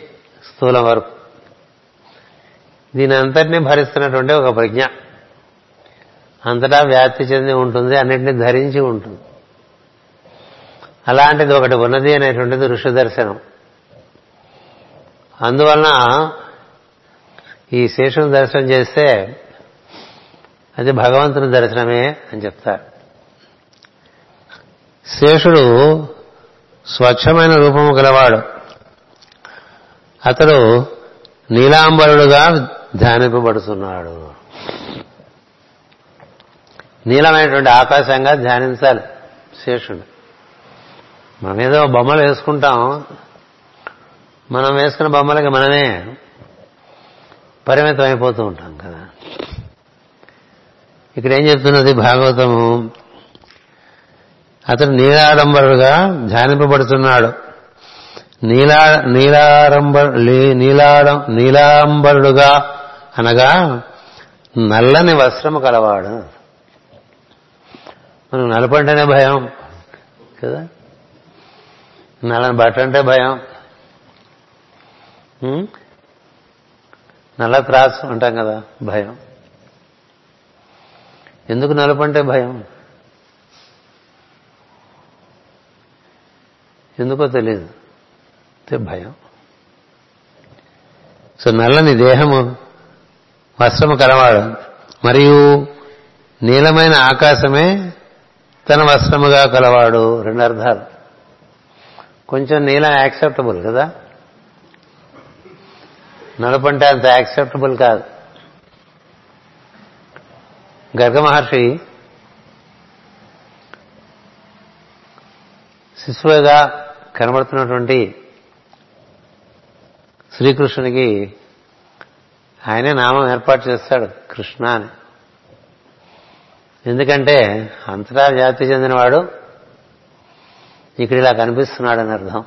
స్థూలం వరకు. దీని అంతటినీ భరిస్తున్నటువంటి ఒక ప్రజ్ఞ. అంతటా వ్యాప్తి చెంది ఉంటుంది అన్నింటినీ ధరించి ఉంటుంది. అలాంటిది ఒకటి ఉన్నది అనేటువంటిది ఋషి దర్శనం. అందువలన ఈ శేషుని దర్శనం చేస్తే అది భగవంతుని దర్శనమే అని చెప్తారు. శేషుడు స్వచ్ఛమైన రూపము గలవాడు. అతడు నీలాంబరుడుగా ధ్యానింపబడుతున్నాడు. నీలమైనటువంటి ఆకాశంగా ధ్యానించాలి శేషుడు. మనం ఏదో బొమ్మలు వేసుకుంటాం. మనం వేసుకున్న బొమ్మలకి మనమే పరిమితం అయిపోతూ ఉంటాం కదా. ఇక్కడ ఏం చెప్తున్నది భాగవతము? అతడు నీలాడంబరుడుగా ధ్యానింపబడుతున్నాడు. నీలా నీలారంబ నీలాడం నీలాంబరుడుగా అనగా నల్లని వస్త్రము కలవాడు. మనం నలుపంటేనే భయం కదా? నల్లని బట్ట అంటే భయం. నల్ల త్రాసు అంటాం కదా భయం. ఎందుకు నలుపంటే భయం? ఎందుకో తెలియదు భయం. సో నల్లని దేహము వస్త్రము కలవాడు. మరియు నీలమైన ఆకాశమే తన వస్త్రముగా కలవాడు. రెండు అర్థాలు. కొంచెం నీలం యాక్సెప్టబుల్ కదా? నలుపంటే అంత యాక్సెప్టబుల్ కాదు. గర్గ మహర్షి శిశువుగా కనబడుతున్నటువంటి శ్రీకృష్ణునికి ఆయనే నామం ఏర్పాటు చేస్తాడు కృష్ణ అని. ఎందుకంటే అంతటా జాతి చెందినవాడు ఇక్కడ ఇలా కనిపిస్తున్నాడని అర్థం.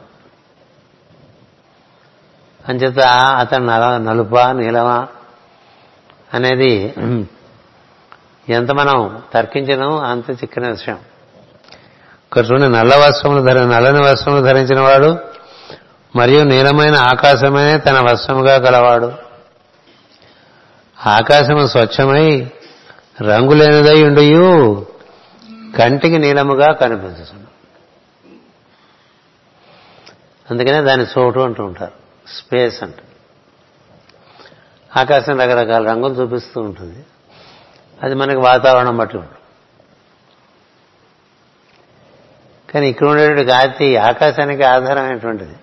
అంచేత అతను నల నలుప నీలమా అనేది ఎంత మనం తర్కించడం అంత చిక్కిన విషయం. ఇక్కడ చూడండి నల్ల వస్త్రములు ధర నల్లని వస్త్రములు ధరించిన వాడు మరియు నీలమైన ఆకాశమే తన వస్త్రముగా కలవాడు ఆకాశము స్వచ్ఛమై రంగులేనిదై ఉండియు కంటికి నీలముగా కనిపించుతుంది అందుకనే దాని చోటు అంటూ ఉంటారు. స్పేస్ అంట ఆకాశం రకరకాల రంగులు చూపిస్తూ ఉంటుంది. అది మనకి వాతావరణం బట్టి ఉంటుంది. కానీ ఇక్కడ ఉండేటువంటి గాతి ఆకాశానికి ఆధారమైనటువంటిది.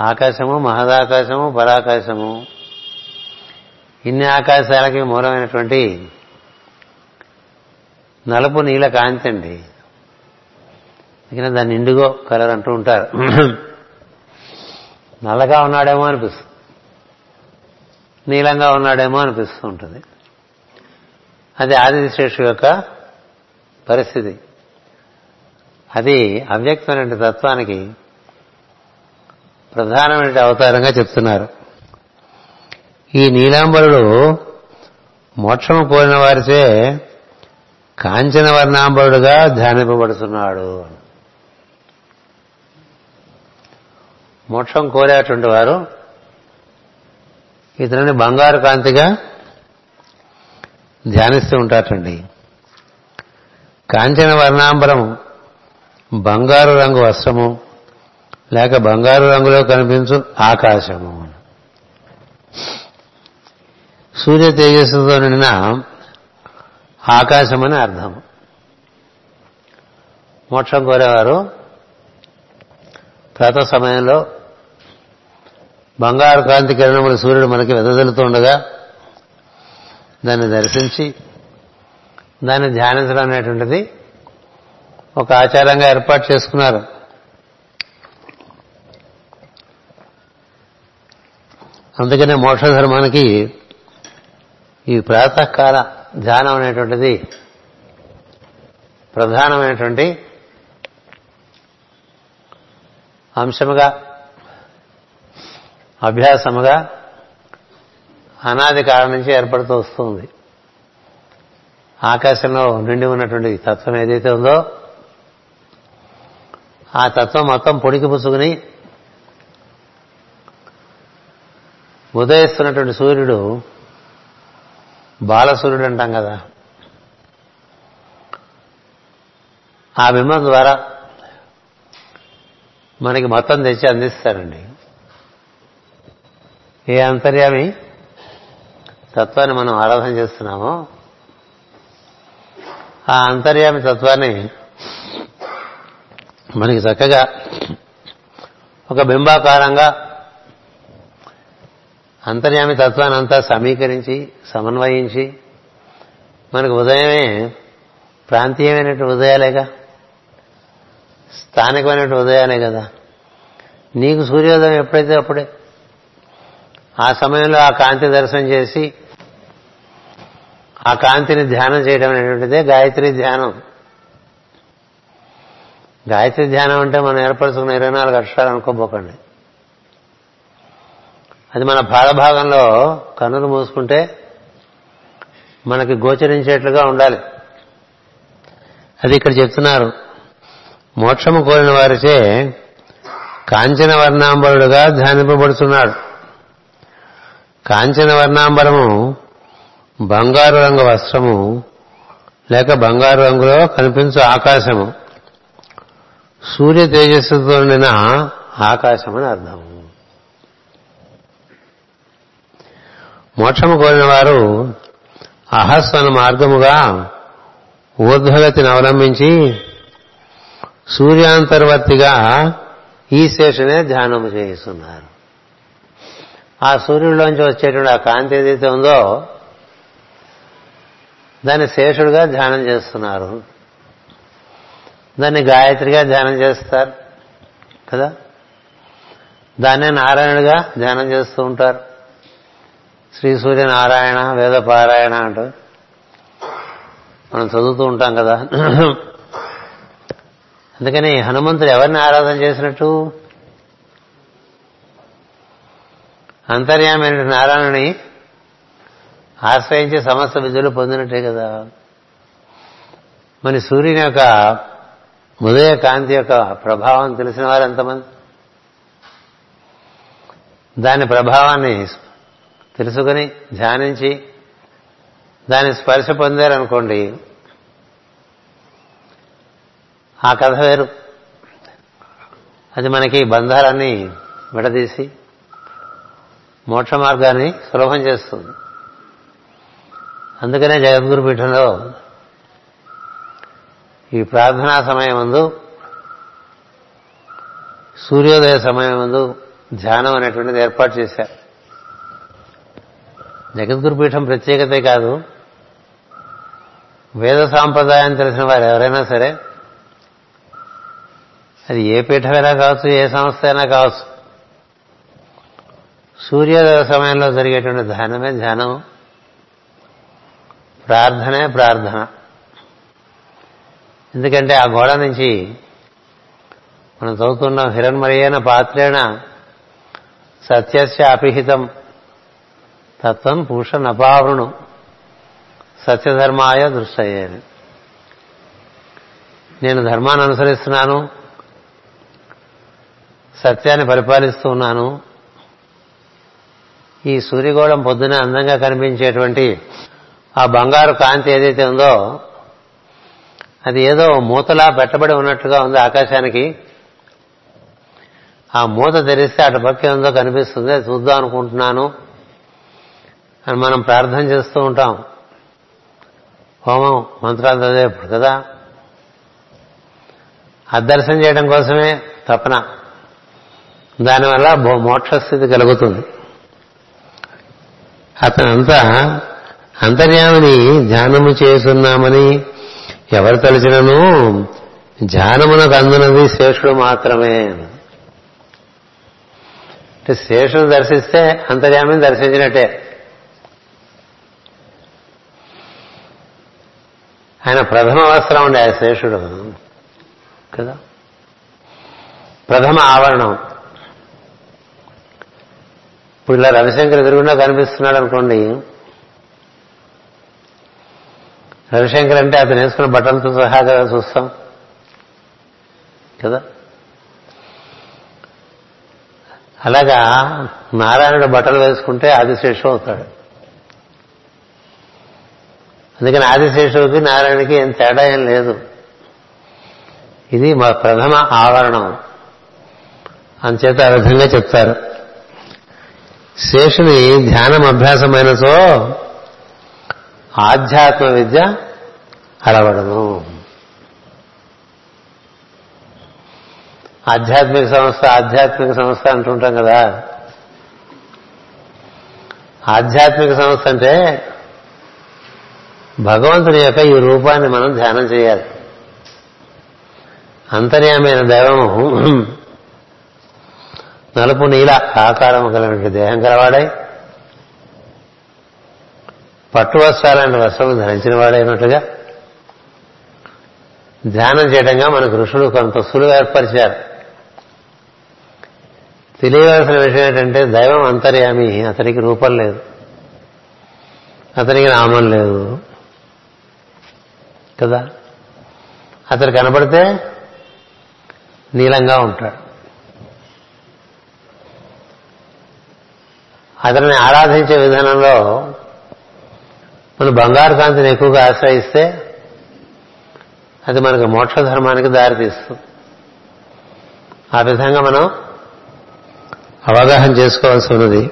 ఆకాశము మహదాకాశము పరాకాశము ఇన్ని ఆకాశాలకి మూలమైనటువంటి నలుపు నీల కాంతి అండి. ఇక దాన్ని ఇండిగో కలర్ అంటూ ఉంటారు. నల్లగా ఉన్నాడేమో అనిపిస్తుంది. నీలంగా ఉన్నాడేమో అనిపిస్తూ ఉంటుంది. అది ఆదిశేషు యొక్క పరిస్థితి. అది అవ్యక్తమైన తత్వానికి ప్రధానమైన అవతారంగా చెప్తున్నారు. ఈ నీలాంబరుడు మోక్షము కోరిన వారిచే కాంచన వర్ణాంబరుడుగా ధ్యానింపబడుతున్నాడు మోక్షం కోరేటువంటి వారు ఇతరుని బంగారు కాంతిగా ధ్యానిస్తూ ఉంటారటండి కాంచన వర్ణాంబరము బంగారు రంగు వస్త్రము లేక బంగారు రంగులో కనిపించు ఆకాశము. సూర్య తేజస్సుతో నిండిన ఆకాశమని అర్థం. మోక్షం కోరేవారు ప్రాత సమయంలో బంగారు కాంతి కిరణములు సూర్యుడు మనకి వెదజల్లుతూ ఉండగా దాన్ని దర్శించి దాన్ని ధ్యానించడం అనేటువంటిది ఒక ఆచారంగా ఏర్పాటు చేసుకున్నారు. అందుకనే మోక్ష ధర్మానికి ఈ ప్రాతకాల ధ్యానం అనేటువంటిది ప్రధానమైనటువంటి అంశముగా అభ్యాసముగా అనాది కాలం నుంచి ఏర్పడుతూ వస్తుంది. ఆకాశంలో నిండి ఉన్నటువంటి తత్వం ఏదైతే ఉందో ఆ తత్వం మొత్తం పొడికి పుసుకుని ఉదయిస్తున్నటువంటి సూర్యుడు బాలసూర్యుడు అంటాం కదా. ఆ బింబం ద్వారా మనకి మొత్తం తెచ్చి అందిస్తారండి. ఏ అంతర్యామి? తత్వాన్ని మనం ఆరాధన చేస్తున్నామో. ఆ అంతర్యామి తత్వాన్ని మనకి చక్కగా ఒక బింబాకారంగా అంతర్యామి తత్వాన్ని అంతా సమీకరించి సమన్వయించి మనకు ఉదయమే ప్రాంతీయమైనటువంటి ఉదయాలేగా? స్థానికమైనటువంటి ఉదయానే కదా. నీకు సూర్యోదయం ఎప్పుడైతే అప్పుడే. ఆ సమయంలో ఆ కాంతి దర్శనం చేసి ఆ కాంతిని ధ్యానం చేయడం అనేటువంటిదే గాయత్రి ధ్యానం. గాయత్రి ధ్యానం అంటే మనం ఏర్పరచుకున్న ఇరవై నాలుగు అక్షరాలు అనుకోబోకండి. అది మన పాదభాగంలో కన్నులు మూసుకుంటే మనకి గోచరించేట్లుగా ఉండాలి. అది ఇక్కడ చెప్తున్నారు. మోక్షము కోరిన వారిచే కాంచన వర్ణాంబరుడుగా ధ్యానింపబడుతున్నాడు. కాంచన వర్ణాంబరము బంగారు రంగు వస్త్రము లేక బంగారు రంగులో కనిపించు ఆకాశము. సూర్య తేజస్సుతో నిండిన ఆకాశం అని అర్థం. మోక్షము కోరిన వారు అహస్వన మార్గముగా ఊర్ధ్వగతిని అవలంబించి సూర్యాంతర్వర్తిగా ఈ శేషనే ధ్యానం చేయిస్తున్నారు. ఆ సూర్యుడిలోంచి వచ్చేటువంటి ఆ కాంతి ఏదైతే ఉందో దాన్ని శేషుడుగా ధ్యానం చేస్తున్నారు. దాన్ని గాయత్రిగా ధ్యానం చేస్తారు కదా? దాన్నే నారాయణుడిగా ధ్యానం చేస్తూ ఉంటారు. శ్రీ సూర్యనారాయణ వేద పారాయణ అంటూ మనం చదువుతూ ఉంటాం కదా. అందుకని హనుమంతుడు ఎవరిని ఆరాధన చేసినట్టు? అంతర్యామైన నారాయణని ఆశ్రయించి సమస్త విద్యలు పొందినట్టే కదా. మరి సూర్యుని యొక్క ఉదయ కాంతి యొక్క ప్రభావం తెలిసిన వారు ఎంతమంది? దాని ప్రభావాన్ని తెలుసుకుని ధ్యానించి దాని స్పర్శ పొందారనుకోండి ఆ కథ వేరు. అది మనకి బంధాలన్నీ విడదీసి మోక్ష మార్గాన్ని సులభం చేస్తుంది. అందుకనే జగద్గురు పీఠంలో ఈ ప్రార్థనా సమయం ముందు సూర్యోదయ సమయం ముందు ధ్యానం అనేటువంటిది ఏర్పాటు చేశారు. జగద్గురు పీఠం ప్రత్యేకతే కాదు వేద సాంప్రదాయం తెలిసిన వారు ఎవరైనా సరే అది ఏ పీఠమైనా కావచ్చు ఏ సంస్థ అయినా కావచ్చు. సూర్యోదయ సమయంలో జరిగేటువంటి ధ్యానమే ధ్యానం. ప్రార్థనే ప్రార్థన. ఎందుకంటే ఆ గోడ నుంచి మనం చదువుతున్నాం హిరణ్మరియైన పాత్రేణ సత్యస్య అపిహితం తత్వం పూష నపావృణు సత్యధర్మాయ దృష్టయ్యేది నేను ధర్మాన్ని అనుసరిస్తున్నాను. సత్యాన్ని పరిపాలిస్తూ ఉన్నాను. ఈ సూర్యగోళం పొద్దున అందంగా కనిపించేటువంటి ఆ బంగారు కాంతి ఏదైతే ఉందో అది ఏదో మూతలా పెట్టబడి ఉన్నట్టుగా ఉంది ఆకాశానికి. ఆ మూత తెరిస్తే అటు పక్క ఉందో కనిపిస్తుంది అది చూద్దాం అనుకుంటున్నాను. అని మనం ప్రార్థన చేస్తూ ఉంటాం. హోమం మంత్రాలు చదివేప్పుడు కదా? అది దర్శనం చేయడం కోసమే తపన. దానివల్ల మోక్షస్థితి కలుగుతుంది. అతనంతా అంతర్యామిని ధ్యానము చేస్తున్నామని ఎవరు తలచినను? ధ్యానమునకు అందునది శేషుడు మాత్రమే. అంటే శేషుడు దర్శిస్తే అంతర్యామిని దర్శించినట్టే. ఆయన ప్రథమ వస్త్రం ఉండే ఆ శేషుడు. కదా? ప్రథమ ఆవరణం. ఇప్పుడు ఇలా రవిశంకర్ ఎదురుగుండా కనిపిస్తున్నాడు అనుకోండి. రవిశంకర్ అంటే అతను వేసుకున్న బట్టలతో సహా కదా చూస్తాం. కదా? అలాగా నారాయణుడు బట్టలు వేసుకుంటే ఆదిశేషం అవుతాడు. అందుకని ఆదిశేషువుకి నారాయణకి ఏం తేడా ఏం లేదు. ఇది మా ప్రథమ ఆవరణం. అంచేత ఆ విధంగా చెప్తారు. శేషుని ధ్యానం అభ్యాసమైన సో ఆధ్యాత్మ విద్య అలవడము. ఆధ్యాత్మిక సంస్థ ఆధ్యాత్మిక సంస్థ అంటుంటాం కదా. ఆధ్యాత్మిక సంస్థ అంటే భగవంతుని యొక్క ఈ రూపాన్ని మనం ధ్యానం చేయాలి. అంతర్యామైన దైవము నలుపు నీల ఆకారం కలిగినటువంటి దేహం కలవాడై పట్టు వస్త్రాలాంటి వస్త్రము ధరించిన వాడైనట్లుగా ధ్యానం చేయడంగా మనకు ఋషులు కొంత సులువు ఏర్పరిచారు. తెలియవలసిన విషయం ఏంటంటే దైవం అంతర్యామి అతనికి రూపం లేదు. అతనికి నామం లేదు. కదా? అతను కనపడితే నీలంగా ఉంటాడు. అతన్ని ఆరాధించే విధానంలో మనం బంగారు కాంతిని ఎక్కువగా ఆశ్రయిస్తే అది మనకు మోక్ష ధర్మానికి దారితీస్తుంది. ఆ విధంగా మనం అవగాహన చేసుకోవాల్సి ఉన్నది.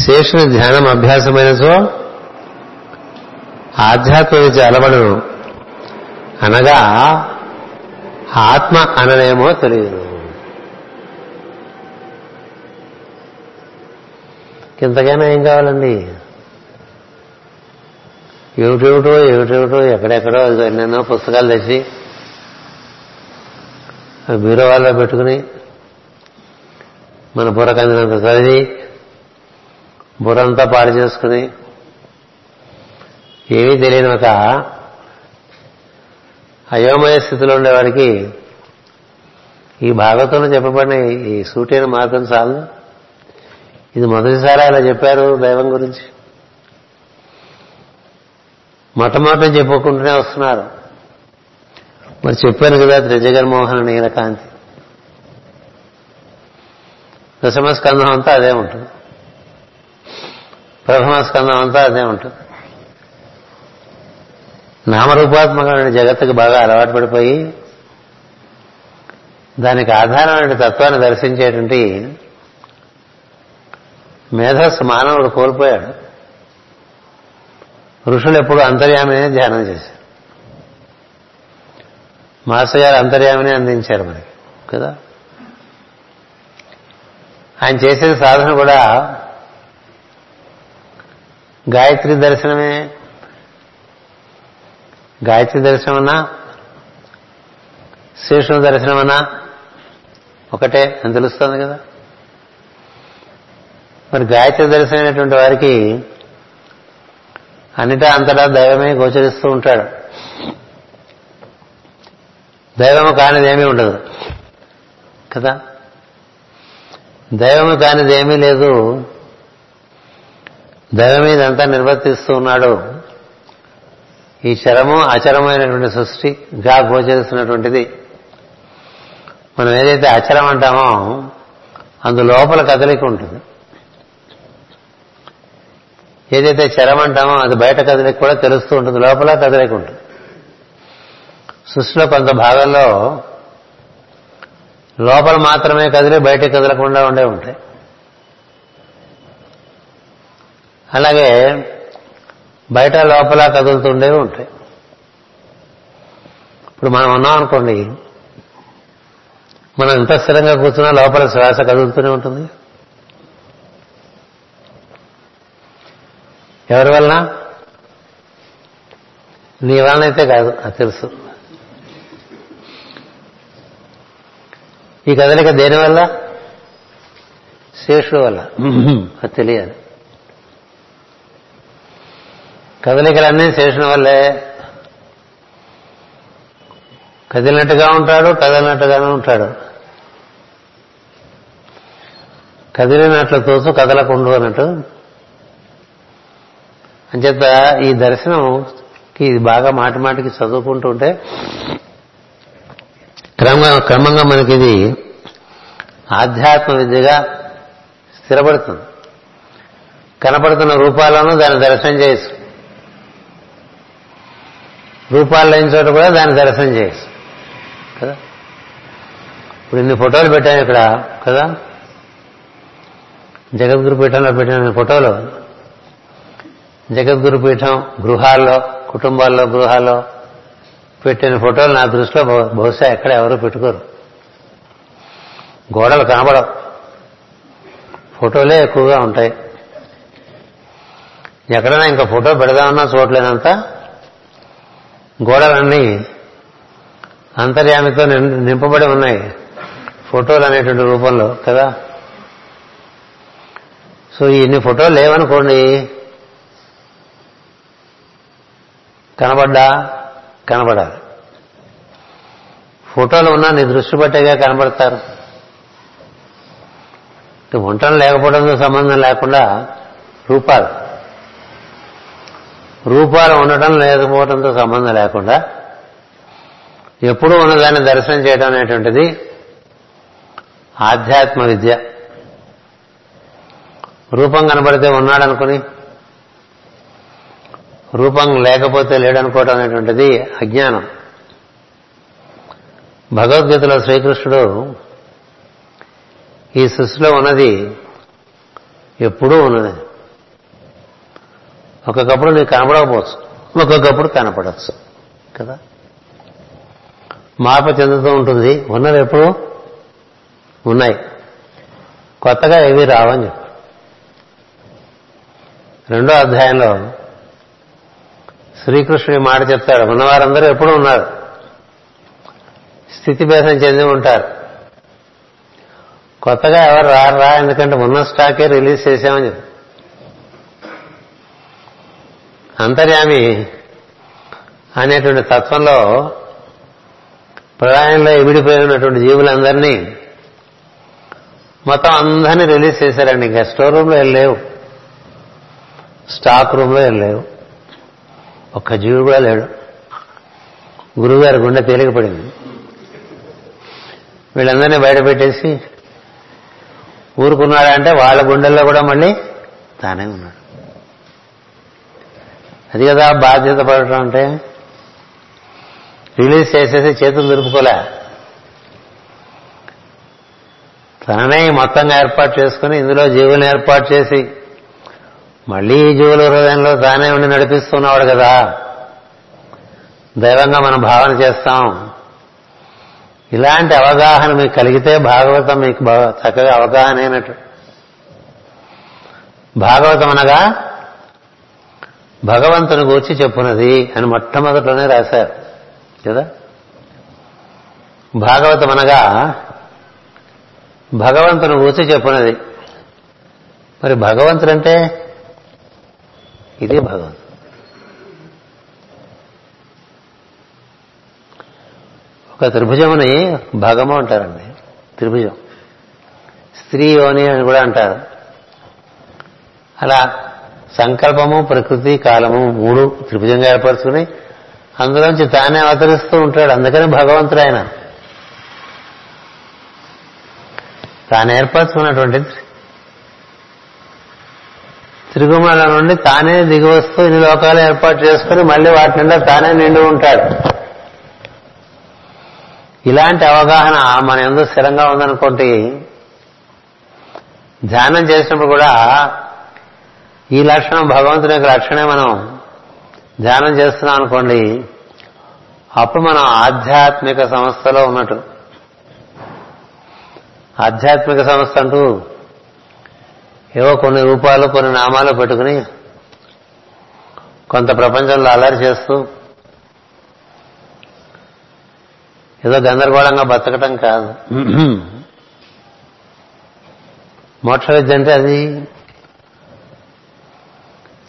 శేషుని ధ్యానం అభ్యాసమైన సో ఆధ్యాత్మ విద్య అలవడను అనగా ఆత్మ అననేమో తెలియదు. ఇంతకైనా ఏం కావాలండి? ఏమిటేమిటో ఏమిటేమిటో ఎక్కడెక్కడో ఎన్నెన్నో పుస్తకాలు తెచ్చి బీరో వాళ్ళలో పెట్టుకుని మన బుర్రకందినంత చదివి బుర్రంతా పాడు చేసుకుని ఏమీ తెలియని ఒక అయోమయ స్థితిలో ఉండేవాడికి ఈ భాగవతంలో చెప్పబడిన ఈ సూటైన మార్గం చాలు. ఇది మొదటిసారి అలా చెప్పారు దైవం గురించి. మొట్టమొదటి చెప్పుకుంటూనే వస్తున్నారు. మరి చెప్పాను కదా త్రిజగన్మోహన నీలకాంతి దశమ స్కందం అంతా అదే ఉంటుంది. ప్రథమ స్కందం అంతా అదే ఉంటుంది. నామరూపాత్మకమైన జగత్తుకు బాగా అలవాటు పడిపోయి దానికి ఆధారమైన తత్వాన్ని దర్శించేటువంటి మేధస్సు మానవుడు కోల్పోయాడు. ఋషులు ఎప్పుడు అంతర్యామినే ధ్యానం చేశారు. మాస్టర్ గారు అంతర్యామిని అందించారు మనకి కదా? ఆయన చేసే సాధన కూడా గాయత్రి దర్శనమే. గాయత్రి దర్శనమన్నా శేషుని దర్శనమన్నా ఒకటే అని తెలుస్తుంది కదా? మరి గాయత్రి దర్శనమైనటువంటి వారికి అన్నిటా అంతటా దైవమే గోచరిస్తూ ఉంటాడు. దైవము కానిదేమీ ఉండదు. కదా? దైవము కానిదేమీ లేదు. దైవం ఇదంతా నిర్వర్తిస్తూ ఉన్నాడు. ఈ చరము అచరమైనటువంటి సృష్టిగా గోచరిస్తున్నటువంటిది. మనం ఏదైతే అచరం అంటామో అందు లోపల కదలిక ఉంటుంది. ఏదైతే చరం అంటామో అది బయట కదలిక కూడా తెలుస్తూ ఉంటుంది లోపల కదలిక ఉంటుంది. సృష్టిలో కొంత భాగంలో లోపల మాత్రమే కదిలి బయట కదలకుండా ఉండే ఉంటాయి. అలాగే బయట లోపల కదులుతుండేవి ఉంటాయి. ఇప్పుడు మనం ఉన్నాం అనుకోండి మనం ఎంత స్థిరంగా కూర్చున్నా లోపల శ్వాస కదులుతూనే ఉంటుంది. ఎవరి వలన? నీ వలన అయితే కాదు అది తెలుసు. ఈ కదలిక దేని వల్ల? శేషుడు వల్ల. అది తెలియాలి. కదలికలన్నీ శేషుని వల్లే. కదిలినట్టుగా ఉంటాడు కదలినట్టుగానే ఉంటాడు. కదిలినట్లు తోచు కదలకుండు అన్నట్టు అంచేత ఈ దర్శనంకి బాగా మాటి మాటికి చదువుకుంటూ ఉంటే క్రమంగా క్రమంగా మనకి ఇది ఆధ్యాత్మ విద్యగా స్థిరపడుతుంది. కనపడుతున్న రూపాలను దాన్ని దర్శనం చేయొచ్చు. రూపాలు లేని చోట కూడా దాన్ని దర్శనం చేయొచ్చు. కదా? ఇప్పుడు ఇన్ని ఫోటోలు పెట్టాను ఇక్కడ కదా? జగద్గురు పీఠంలో పెట్టిన ఫోటోలు జగద్గురు పీఠం గృహాల్లో కుటుంబాల్లో గృహాల్లో పెట్టిన ఫోటోలు నా దృష్టిలో బహుశా ఎక్కడ ఎవరు పెట్టుకోరు. గోడలు కనబడవు. ఫోటోలే ఎక్కువగా ఉంటాయి. ఎక్కడైనా ఇంకా ఫోటో పెడదామన్నా చూడలేనంత గోడలన్నీ అంతర్యామితో నింపబడి ఉన్నాయి. ఫోటోలు అనేటువంటి రూపంలో కదా? సో ఇన్ని ఫోటోలు లేవనుకోండి కనబడ్డా? కనబడాలి. ఫోటోలు ఉన్నా నీ దృష్టి పట్టేగా కనబడతారు. ఉండటం లేకపోవడంతో సంబంధం లేకుండా రూపాలు. రూపాలు ఉండటం లేకపోవడంతో సంబంధం లేకుండా ఎప్పుడూ ఉన్నదాన్ని దర్శనం చేయడం అనేటువంటిది ఆధ్యాత్మ విద్య. రూపం కనబడితే ఉన్నాడనుకుని రూపం లేకపోతే లేడనుకోవటం అనేటువంటిది అజ్ఞానం. భగవద్గీతలో శ్రీకృష్ణుడు ఈ సృష్టిలో ఉన్నది ఎప్పుడూ ఉన్నది. ఒక్కొక్కప్పుడు నీకు కనపడకపోవచ్చు. ఒక్కొక్కప్పుడు కనపడచ్చు కదా? మార్పు చెందుతూ ఉంటుంది. ఉన్నది ఎప్పుడు? ఉన్నాయి. కొత్తగా ఏవి రావని చెప్పు రెండో అధ్యాయంలో శ్రీకృష్ణుడి మాట చెప్తాడు. ఉన్నవారందరూ ఎప్పుడూ ఉన్నారు. స్థితిభేదం చెంది ఉంటారు. కొత్తగా ఎవరు రారు రా ఎందుకంటే ఉన్న స్టాకే రిలీజ్ చేశామని చెప్పి. అంతర్యామి అనేటువంటి తత్వంలో ప్రళయంలో ఇమిడిపోయి జీవులందరినీ మొత్తం అందరినీ రిలీజ్ చేశారండి. ఇంకా స్టోర్ రూమ్లో వెళ్ళలేవు స్టాక్ రూమ్లో వెళ్ళలేవు ఒక్క జీవుడు కూడా లేడు. గురువుగారి గుండె తేలికపడింది. వీళ్ళందరినీ బయట పెట్టేసి ఊరుకున్నాడంటే వాళ్ళ గుండెల్లో కూడా మళ్ళీ తానే ఉన్నాడు. అది కదా బాధ్యత పడటం అంటే రిలీజ్ చేసేసి చేతులు దులుపుకోలే. తననే మొత్తంగా ఏర్పాటు చేసుకుని ఇందులో జీవులను ఏర్పాటు చేసి మళ్ళీ ఈ జీవుల హృదయంలో తానే ఉండి నడిపిస్తున్నాడు కదా. దైవంగా మనం భావన చేస్తాం. ఇలాంటి అవగాహన మీకు కలిగితే భాగవతం మీకు చక్కగా అవగాహన అయినట్టు. భాగవతం అనగా భగవంతుని గూర్చి చెప్పున్నది అని మొట్టమొదట్లోనే రాశారు. కదా? భాగవతం అనగా భగవంతుని గూర్చి చెప్పున్నది మరి భగవంతుడంటే ఇదే భగవంతుడు ఒక త్రిభుజముని భగము అంటారండి. త్రిభుజం. స్త్రీ యోని అని కూడా అంటారు. అలా సంకల్పము ప్రకృతి కాలము మూడు త్రిభుజంగా ఏర్పరచుకుని అందులోంచి తానే అవతరిస్తూ ఉంటాడు. అందుకని భగవంతుడు ఆయన. తాను ఏర్పరచుకున్నటువంటి త్రిగుమల నుండి తానే దిగి వస్తూ ఇన్ని లోకాలు ఏర్పాటు చేసుకుని మళ్ళీ వాటి నిండా తానే నిండి ఉంటాడు. ఇలాంటి అవగాహన మన ఎందుకు స్థిరంగా ఉందనుకోండి ధ్యానం చేసినప్పుడు కూడా ఈ లక్షణం భగవంతుని యొక్క లక్షణే మనం ధ్యానం చేస్తున్నాం అనుకోండి అప్పుడు మనం ఆధ్యాత్మిక సంస్థలో ఉన్నట్టు. ఆధ్యాత్మిక సంస్థ అంటూ ఏవో కొన్ని రూపాలు కొన్ని నామాలు పెట్టుకుని కొంత ప్రపంచంలో అలరి చేస్తూ ఏదో గందరగోళంగా బతకటం కాదు. మోక్ష విద్య అంటే అది.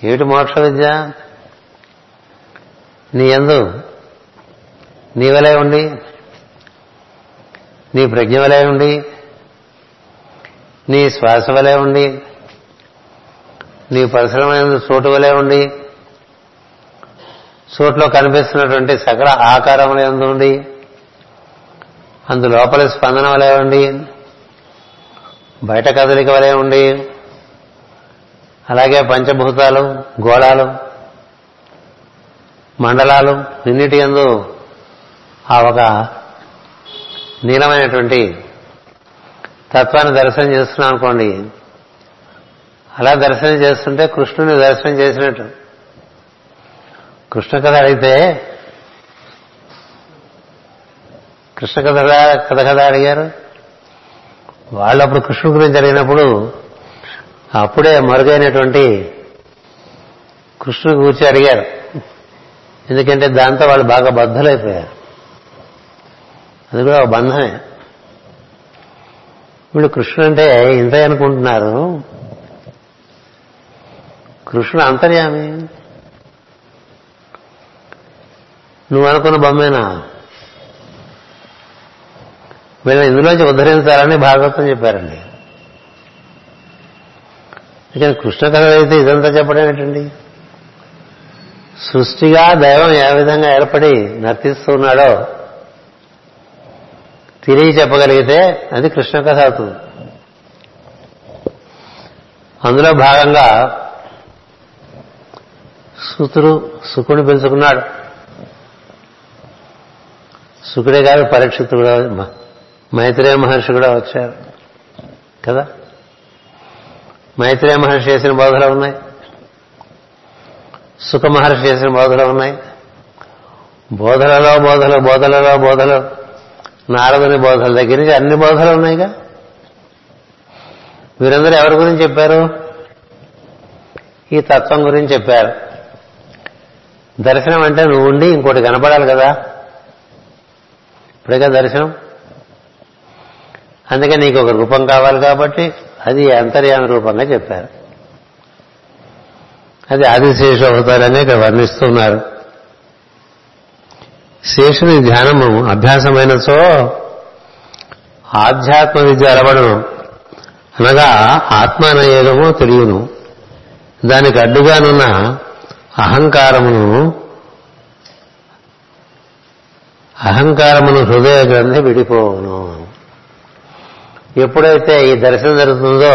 ఏమిటి మోక్ష విద్య? నీ ఎందు నీ వలే ఉండి నీ ప్రజ్ఞ వలై ఉండి నీ శ్వాస వలై ఉండి నీ పరిశ్రమ చోటు వలే ఉండి చోట్లో కనిపిస్తున్నటువంటి సకల ఆకారముల ఉండి అందు స్పందన వలె ఉండి బయట కదలిక వలె ఉండి అలాగే పంచభూతాలు గోళాలు మండలాలు ఇన్నిటి ఎందు ఆ ఒక నీలమైనటువంటి తత్వాన్ని దర్శనం చేస్తున్నాం అనుకోండి. అలా దర్శనం చేస్తుంటే కృష్ణుని దర్శనం చేసినట్టు. కృష్ణ కథ అడిగితే కృష్ణ కథ కథ కథ అడిగారు? వాళ్ళు అప్పుడు కృష్ణుడి గురించి అడిగినప్పుడు అప్పుడే మరుగైనటువంటి కృష్ణుని కూర్చి అడిగారు. ఎందుకంటే దాంతో వాళ్ళు బాగా బద్ధలైపోయారు. అది కూడా ఒక బంధమే. వీళ్ళు కృష్ణుడు అంటే ఇంత అనుకుంటున్నారు. కృష్ణుడు అంతర్యామి? నువ్వు అనుకున్న బొమ్మేనా? వీళ్ళని ఇందులోంచి ఉద్ధరించాలని భాగవతం చెప్పారండి. కానీ కృష్ణ కథ అయితే ఇదంతా చెప్పడం సృష్టిగా దైవం ఏ విధంగా ఏర్పడి నర్తిస్తున్నాడో తిరిగి చెప్పగలిగితే అది కృష్ణ కథ అవుతుంది. అందులో భాగంగా సుతుడు సుకుని పెంచుకున్నాడు. సుకుడే కాదు పరీక్షితుడు కూడా మైత్రేయ మహర్షి కూడా వచ్చారు. కదా? మైత్రేయ మహర్షి చేసిన బోధలు ఉన్నాయి? సుఖ మహర్షి చేసిన బోధలు ఉన్నాయి? బోధలలో బోధలు బోధలలో బోధలు నారదుని బోధల దగ్గర నుంచి అన్ని బోధలు ఉన్నాయిగా? వీరందరూ ఎవరి గురించి చెప్పారు? ఈ తత్వం గురించి చెప్పారు. దర్శనం అంటే నువ్వు ఉండి ఇంకోటి కనపడాలి కదా. ఇప్పుడేగా దర్శనం. అందుకే నీకు ఒక రూపం కావాలి కాబట్టి అది అంతర్యామి రూపంగా చెప్పారు. అది ఆదిశేష అవతారని ఇక్కడ వర్ణిస్తున్నారు. శేషుని ధ్యానము అభ్యాసమైనచో ఆధ్యాత్మ విద్య అలవడను. అనగా ఆత్మానయోగము తెలియను. దానికి అడ్డుగానున్న అహంకారమును అహంకారమును హృదయ గ్రంథి విడిపోవును ఎప్పుడైతే ఈ దర్శనం జరుగుతుందో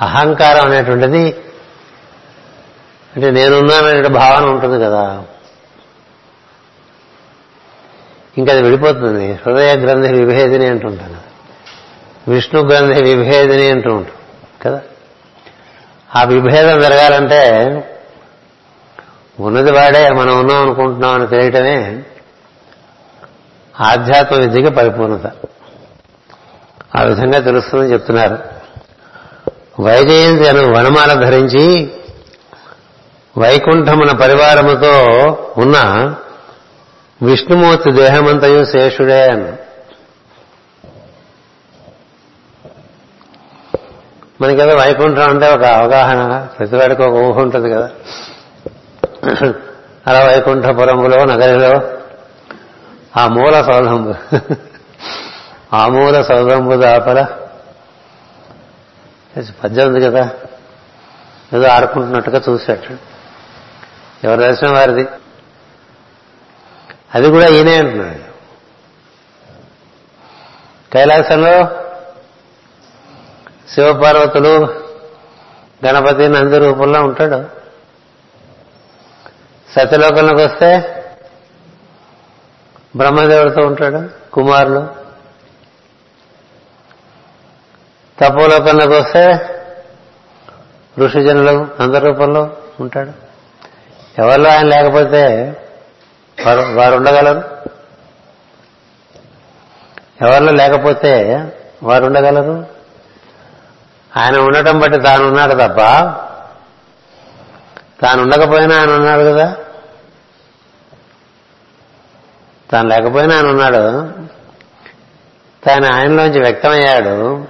అహంకారం అనేటువంటిది అంటే నేనున్నాననే భావన ఉంటుంది కదా. ఇంకా అది విడిపోతుంది. హృదయ గ్రంథి విభేదిని అంటుంటాను విష్ణు గ్రంథి విభేదిని అంటూ ఉంటాం కదా. ఆ విభేదం జరగాలంటే ఉన్నది వాడే మనం ఉన్నాం అనుకుంటున్నాం అని తెలియటమే ఆధ్యాత్మ విద్యకి పరిపూర్ణత. ఆ విధంగా తెలుస్తుందని చెప్తున్నారు. వైజయంతి అను వనమాల ధరించి వైకుంఠమున పరివారముతో ఉన్న విష్ణుమూర్తి దేహమంతయు శేషుడే అన్నారు మనకేదో వైకుంఠం అంటే ఒక అవగాహన ప్రతివాడికి ఒక ఊహ ఉంటుంది కదా. అలా వైకుంఠపురములో నగరిలో ఆ మూల సౌధంబు ఆ మూల సౌధంబు దాపల పద్యం ఉంది కదా. ఏదో ఆడుకుంటున్నట్టుగా చూశాడు. ఎవరి దర్శనం వారిది? అది కూడా ఈయనే అంటున్నాడు. కైలాసంలో శివపార్వతులు గణపతి నంది రూపంలో ఉంటాడు. సత్యలోకంలోకి వస్తే బ్రహ్మదేవుడితో ఉంటాడు కుమారులు. తపోలోకంలోకి వస్తే ఋషిజనులు అందరి రూపంలో ఉంటాడు. ఎవరిలో ఆయన లేకపోతే వారు వారు ఉండగలరు? ఎవరిలో లేకపోతే వారు ఉండగలరు? ఆయన ఉండటం బట్టి తాను ఉన్నాడు తప్ప తాను ఉండకపోయినా ఆయన ఉన్నాడు కదా? తాను లేకపోయినా ఆయన ఉన్నాడు. తాను ఆయనలోంచి వ్యక్తమయ్యాడు.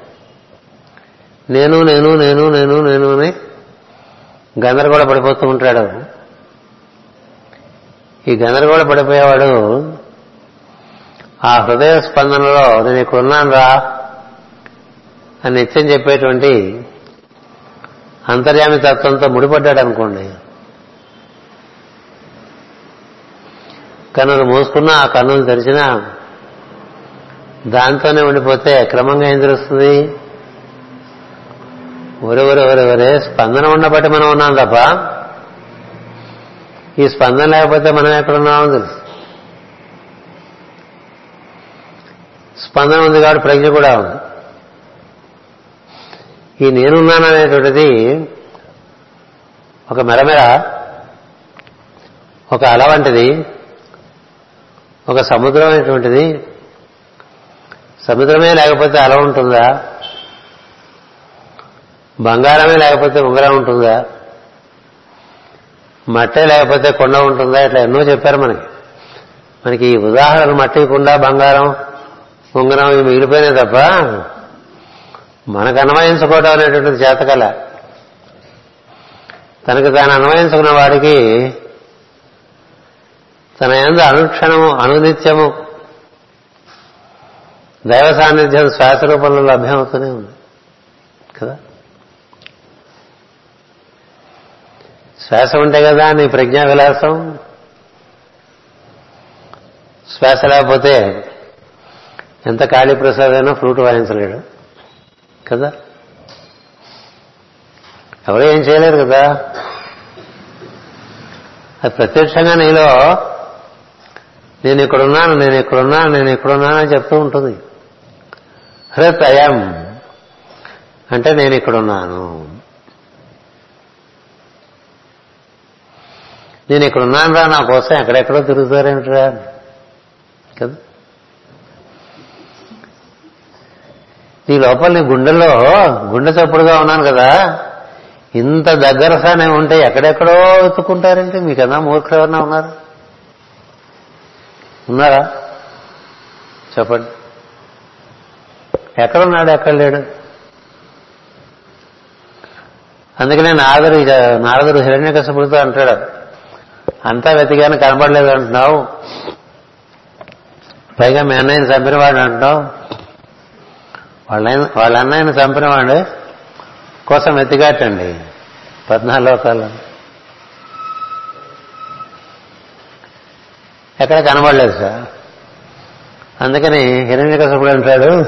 నేను నేను నేను నేను నేను అని గందరగోళ పడిపోతూ ఉంటాడు. ఈ గందరగోళ పడిపోయేవాడు ఆ హృదయ స్పందనలో నేను ఇక్కడున్నాను రా అని నిత్యం చెప్పేటువంటి అంతర్యామి తత్వంతో ముడిపడ్డాడు అనుకోండి. కన్నులు మూసుకున్నా ఆ కన్నులు తెరిచినా దాంతోనే ఉండిపోతే క్రమంగా ఏం తెలుస్తుంది? ఒరే ఒరే ఒరే ఒరే స్పందన ఉండబట్టి మనం ఉన్నాం తప్ప ఈ స్పందన లేకపోతే మనం ఎక్కడున్నామో తెలుసు. స్పందన ఉంది కాబట్టి ప్రజ్ఞ కూడా ఉంది. ఈ నేనున్నాననేటువంటిది ఒక మెరమెర ఒక అల వంటిది ఒక సముద్రం అనేటువంటిది. సముద్రమే లేకపోతే అల ఉంటుందా? బంగారమే లేకపోతే ఉంగరం ఉంటుందా? మట్టే లేకపోతే కొండ ఉంటుందా? ఇట్లా ఎన్నో చెప్పారు మనకి. మనకి ఈ ఉదాహరణ మట్టి కుండ బంగారం ఉంగరం ఇవి మిగిలిపోయినాయి తప్ప మనకు అన్వయించుకోవడం అనేటువంటిది చేతకల. తనకు తాను అన్వయించుకున్న వాడికి తన ఎందు అనుక్షణము అనునిత్యము దైవ సాన్నిధ్యం శ్వాస రూపంలో లభ్యమవుతూనే ఉంది. కదా? శ్వాస ఉంటే కదా నీ ప్రజ్ఞా విలాసం? శ్వాస లేకపోతే ఎంత ఖాళీ ప్రసాద్ అయినా వాయించలేడు. కదా? ఎవరు ఏం చేయలేరు కదా? అది ప్రత్యక్షంగా నీలో నేను ఇక్కడున్నాను నేను ఇక్కడున్నాను నేను ఇక్కడున్నాను అని చెప్తూ ఉంటుంది. హృత్ అయం అంటే నేను ఇక్కడున్నాను. నేను ఇక్కడున్నాను రా నా కోసం ఎక్కడెక్కడో తిరుగుతారేమిట్రా? కదా? నీ లోపల నీ గుండెలో గుండె చప్పుడుగా ఉన్నాను కదా. ఇంత దగ్గరసానే ఉంటే ఎక్కడెక్కడో ఎత్తుకుంటారంటే మీకన్నా మూర్ఖులు ఎవరన్నా ఉన్నారు? ఉన్నారా? చెప్పండి. ఎక్కడున్నాడు? ఎక్కడ లేడు? అందుకనే నారదుడు నారదుడు హిరణ్య కసపుడితో అంటాడు అంతా వెతికాను కనపడలేదు అంటున్నావు. పైగా మీ అన్నయ్యని చంపినవాడు అంటున్నావు. వాళ్ళ వాళ్ళ అన్నయ్యని చంపినవాడు కోసం వెతికాటండి పద్నాలుగు లోకాలు ఎక్కడ కనబడలేదు సార్. అందుకని హిరణ్యకశపుడు అంటాడు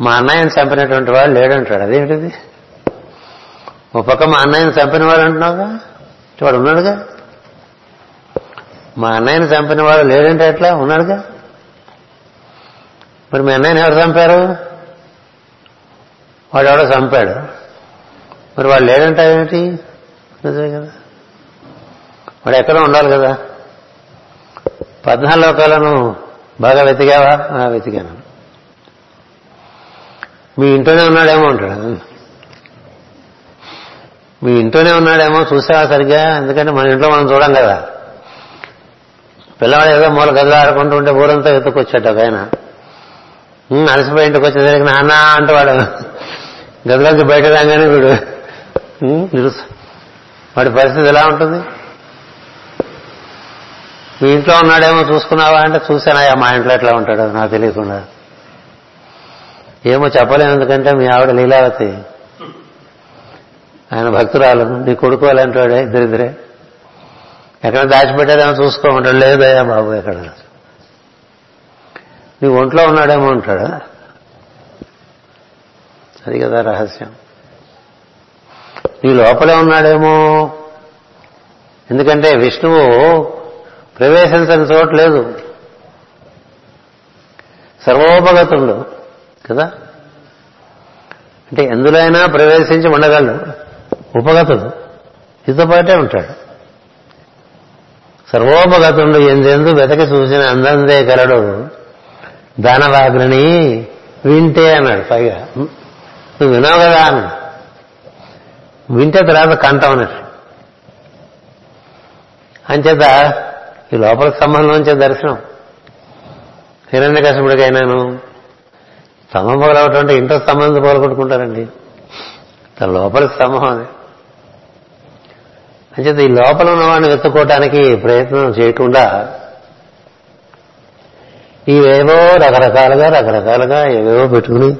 మా అన్నయ్యని చంపినటువంటి వాడు లేడంటాడు. అదేంటిది? ఒక పక్క మా అన్నయ్యని చంపిన వాడు అంటున్నావుగా? వాడు ఉన్నాడుగా? మా అన్నయ్యని చంపిన వాడు లేడంటే ఎట్లా? ఉన్నాడుగా? మరి మీ అన్నయ్యని ఎవరు చంపారు? వాడు ఎవడో చంపాడు. మరి వాడు లేడంటే ఏమిటి? నిజమే కదా. వాడు ఎక్కడో ఉండాలి కదా. పద్నాలుగు లోకాలను బాగా వెతికావా? వెతికాను. మీ ఇంట్లోనే ఉన్నాడేమో అంటాడు. మీ ఇంట్లోనే ఉన్నాడేమో చూసావా సరిగ్గా? ఎందుకంటే మన ఇంట్లో మనం చూడం కదా. పిల్లవాడు ఏదో మూల గదిలో ఆడుకుంటూ ఉంటే ఊరంతా ఎత్తుకొచ్చాడు ఒక ఆయన. అలసిపోయి ఇంటికి వచ్చేసరికి నాన్న అంటవాడు. గదిలోంచి బయట రాగానే వీడు నిరుస వాడి పరిస్థితి ఎలా ఉంటుంది? మీ ఇంట్లో ఉన్నాడేమో చూసుకున్నావా అంటే చూసానయ్యా మా ఇంట్లో ఎట్లా ఉంటాడు నాకు తెలియకుండా. ఏమో చెప్పలేము ఎందుకంటే మీ ఆవిడ లీలావతి. ఆయన భక్తురాలు నీ కొడుకు అలాంటి వాడే ఇద్దరిద్దరే. ఎక్కడ దాచిపెట్టారేమో చూసుకోమంటాడు లేదయ్యా బాబు ఎక్కడ? నీ ఒంట్లో ఉన్నాడేమో ఉంటాడా అది కదా రహస్యం. నీ లోపలే ఉన్నాడేమో. ఎందుకంటే విష్ణువు ప్రవేశించని చోటు లేదు. సర్వోపగతుడు కదా? అంటే ఎందులైనా ప్రవేశించి ఉండగలడు. ఉపగతుడు. ఇతో పాటే ఉంటాడు. సర్వోపగతుండు ఎందెందు వెతకి చూసిన అందందే కలడు. దానవాగ్ని వింటే అన్నాడు పైగా. నువ్వు వినావు కదా అన్నాడు. వింటే తర్వాత కంఠం అన్నట్టు అంచేత ఈ లోపల స్తంభంలోంచే దర్శనం. హిరణ్య కష్టపుడికైనాను స్తంభం పోలవటం అంటే ఇంట్లో స్తంభం పోగొట్టుకుంటారండి తన లోపల స్తంభం అది. అంచేత ఈ లోపల ఉన్నవాడిని వెతుక్కోవటానికి ప్రయత్నం చేయకుండా ఇవేవో రకరకాలుగా రకరకాలుగా ఏవేవో పెట్టుకుని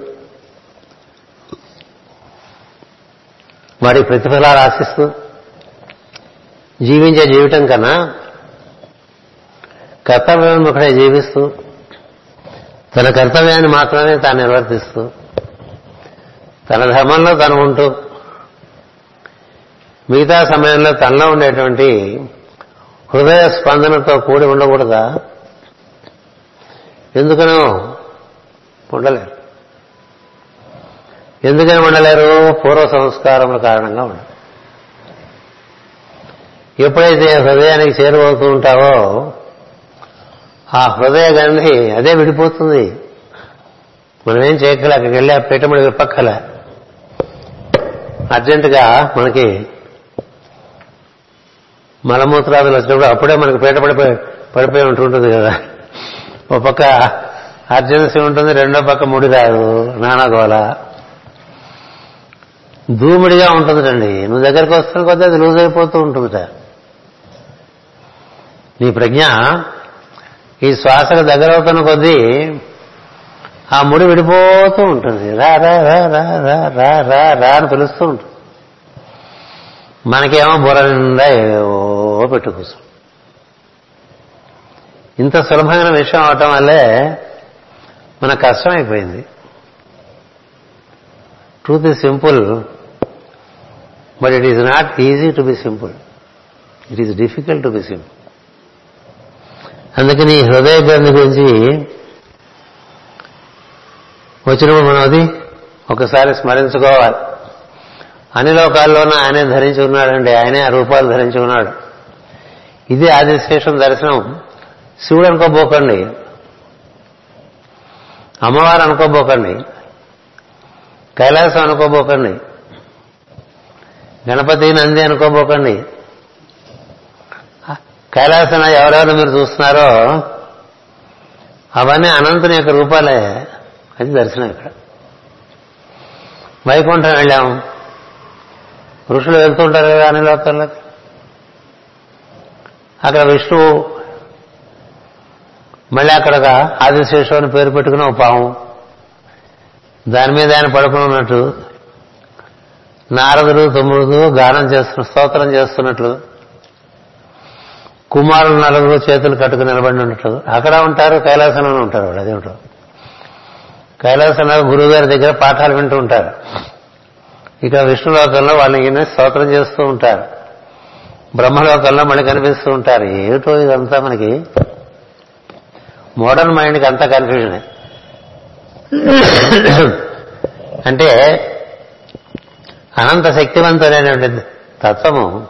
వాడి ప్రతిఫలాలు ఆశిస్తూ జీవించే జీవితం కన్నా కర్తవ్యోన్ముఖుడే జీవిస్తూ తన కర్తవ్యాన్ని మాత్రమే తాను నిర్వర్తిస్తూ తన ధర్మంలో తను ఉంటూ మిగతా సమయంలో తనలో ఉండేటువంటి హృదయ స్పందనతో కూడి ఉండకూడదా? ఎందుకనో? ఉండలేరు ఎందుకని ఉండలేరు పూర్వ సంస్కారముల కారణంగా ఉండరు ఎప్పుడైతే హృదయానికి చేరువవుతూ ఉంటావో ఆ హృదయ గంధి అదే విడిపోతుంది. మనం ఏం చేయగల అక్కడికి వెళ్ళి ఆ పీఠముడి విప్పక్కల అర్జెంటుగా మనకి మలమూత్రాదులు వచ్చినప్పుడు అప్పుడే మనకి పీట పడిపోయి పడిపోయి ఉంటుంటుంది కదా. ఒక పక్క అర్జెన్సీ ఉంటుంది రెండో పక్క ముడి రాదు నానాగోల. ధూముడిగా ఉంటుందండి నువ్వు దగ్గరికి వస్తున్న కొద్దీ అది లూజ్ అయిపోతూ ఉంటుందిట నీ ప్రజ్ఞ ఈ శ్వాసకు దగ్గర అవుతున్న కొద్దీ ఆ ముడి విడిపోతూ ఉంటుంది. రా రా రా రా రా రా రా రా అని పిలుస్తూ ఉంటుంది. మనకేమో బుర్ర నిండా ఏవో పెట్టుకోసం ఇంత సులభమైన విషయం అవటం వల్లే మనకు కష్టమైపోయింది truth is simple but it is not easy to be simple it is difficult to be simple అందుకని ఈ హృదయ గ్రంథి గురించి వచ్చినప్పుడు మనం అది ఒకసారి స్మరించుకోవాలి. అన్ని లోకాల్లోనూ ఆయనే ధరించి ఉన్నాడండి. ఆయనే ఆ రూపాలు ధరించి ఉన్నాడు. ఇది ఆదిశేషం దర్శనం. శివుడు అనుకోబోకండి. అమ్మవారు అనుకోబోకండి. కైలాసం అనుకోబోకండి. గణపతి నంది అనుకోబోకండి. కైలాసన ఎవరెవరు మీరు చూస్తున్నారో అవన్నీ అనంతుని యొక్క రూపాలే. అది దర్శనం ఇక్కడ. వైకుంఠం వెళ్ళాము ఋషులు వెళ్తుంటారు కదా అన్ని లోకాల్లోకి. అక్కడ విష్ణువు మళ్ళీ అక్కడ ఒక ఆదిశేషు అని పేరు పెట్టుకుని ఒక పాము. దాని మీద ఆయన పడుకుని ఉన్నట్టు నారదుడు తొమ్మిది గానం చేస్తున్న స్తోత్రం చేస్తున్నట్లు కుమారులు నలుగురు చేతులు కట్టుకుని నిలబడి ఉన్నట్టు అక్కడ ఉంటారు కైలాసంలోనే ఉంటారు వాళ్ళు అదేమిటో కైలాసంలో గురువు గారి దగ్గర పాఠాలు వింటూ ఉంటారు. ఇక విష్ణులోకంలో వాళ్ళని ఈయన స్తోత్రం చేస్తూ ఉంటారు. బ్రహ్మలోకంలో మళ్ళీ కనిపిస్తూ ఉంటారు. ఏమిటో ఇదంతా మనకి మోడర్న్ మైండ్కి అంతా కన్ఫ్యూజనే. అంటే అనంత శక్తివంతులైనటువంటి తత్వము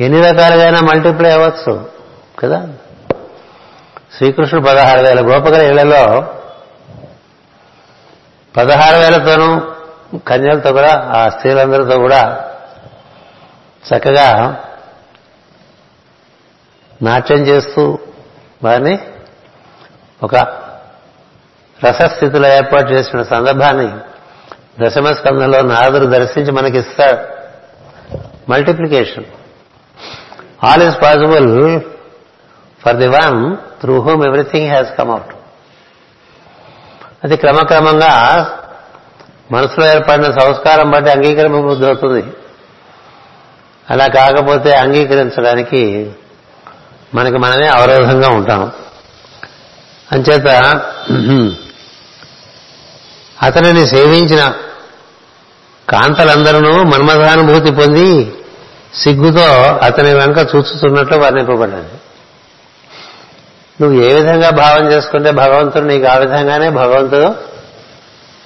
ఎన్ని రకాలుగా మల్టిప్లై అవ్వచ్చు కదా? శ్రీకృష్ణుడు పదహారు వేల గోపగల ఇళ్ళలో పదహారు వేలతోనూ కన్యలతో కూడా ఆ స్త్రీలందరితో కూడా చక్కగా నాట్యం చేస్తూ వారిని ఒక రసస్థితిలో ఏర్పాటు చేసిన సందర్భాన్ని దశమ స్కంధంలో నారదుడు దర్శించి మనకిస్తాడు. Multiplication all is possible for the one through home everything has come out అది క్రమక్రమంగా మనసులో ఏర్పడిన సంస్కారం బట్టి అంగీకరణ అవుతుంది అలా కాకపోతే అంగీకరించడానికి మనకి మనమే అవరోధంగా ఉంటాం. అంచేత అతనిని సేవించిన కాంతలందరూ మన్మథానుభూతి పొంది సిగ్గుతో అతని వెనుక చూచుతున్నట్లు వర్ణింపబడ్డది నువ్వు ఏ విధంగా భావం చేసుకుంటే భగవంతుడు నీకు ఆ విధంగానే భగవంతుడు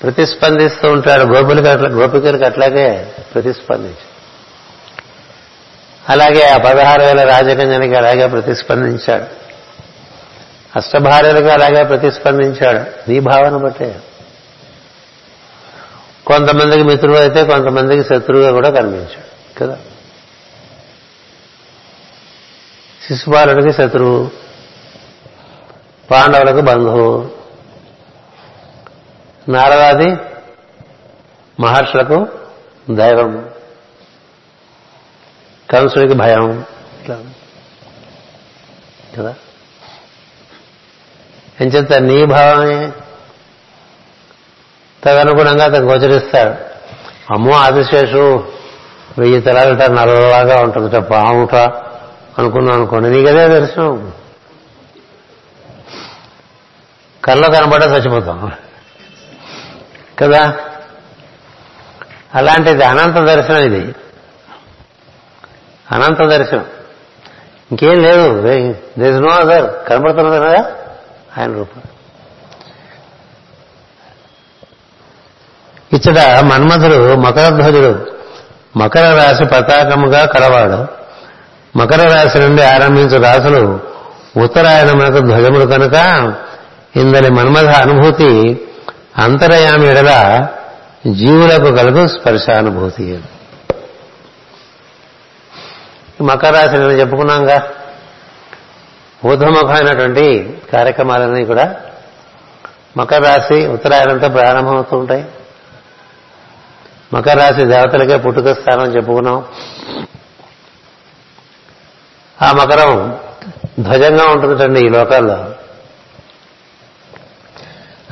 ప్రతిస్పందిస్తూ ఉంటాడు. గోపులకి అట్లా గోపికలకు అట్లాగే ప్రతిస్పందించు అలాగే ఆ పదహారు వేల రాజకన్యానికి అలాగే ప్రతిస్పందించాడు. అష్టభార్యలకు అలాగే ప్రతిస్పందించాడు. నీ భావన బట్టే. కొంతమందికి మిత్రుడు అయితే కొంతమందికి శత్రువుగా కూడా కనిపించాడు కదా? శిశుపాలుడికి శత్రువు పాండవులకు బంధువు నారదాది మహర్షులకు దైవం కంసుడికి భయం కదా? ఎంచేత నీ భావమే. తదనుగుణంగా అతను గోచరిస్తాడు. అమ్మో ఆదిశేషు వెయ్యి తలాలట నల్లలాగా ఉంటుందట పాముట అనుకున్నాం అనుకోండి. నీకదే దర్శనం. కళ్ళలో కనబడ చచ్చిపోతాం. కదా? అలాంటిది అనంత దర్శనం ఇది. అనంత దర్శనం. ఇంకేం లేదు. దేస్ అదర్ కనబడుతున్నది కదా? ఆయన రూపం. ఇచ్చట మన్మథుడు మకరధ్వజుడు మకర రాశి పతాకముగా కలవాడు. మకర రాశి నుండి ఆరంభించు రాశులు ఉత్తరాయణమునకు ధ్వజములు కనుక ఇందని మన్మథ అనుభూతి అంతరయామి ఎడల జీవులకు కలుగు స్పర్శానుభూతి. మకర రాశి నేను చెప్పుకున్నాంగా. ఊర్ధముఖమైనటువంటి కార్యక్రమాలన్నీ కూడా మకర రాశి ఉత్తరాయణంతో ప్రారంభమవుతూ ఉంటాయి మకర రాశి దేవతలకే పుట్టుక స్థానం చెప్పుకున్నాం. ఆ మకరం ధ్వజంగా ఉంటుందండి ఈ లోకాల్లో.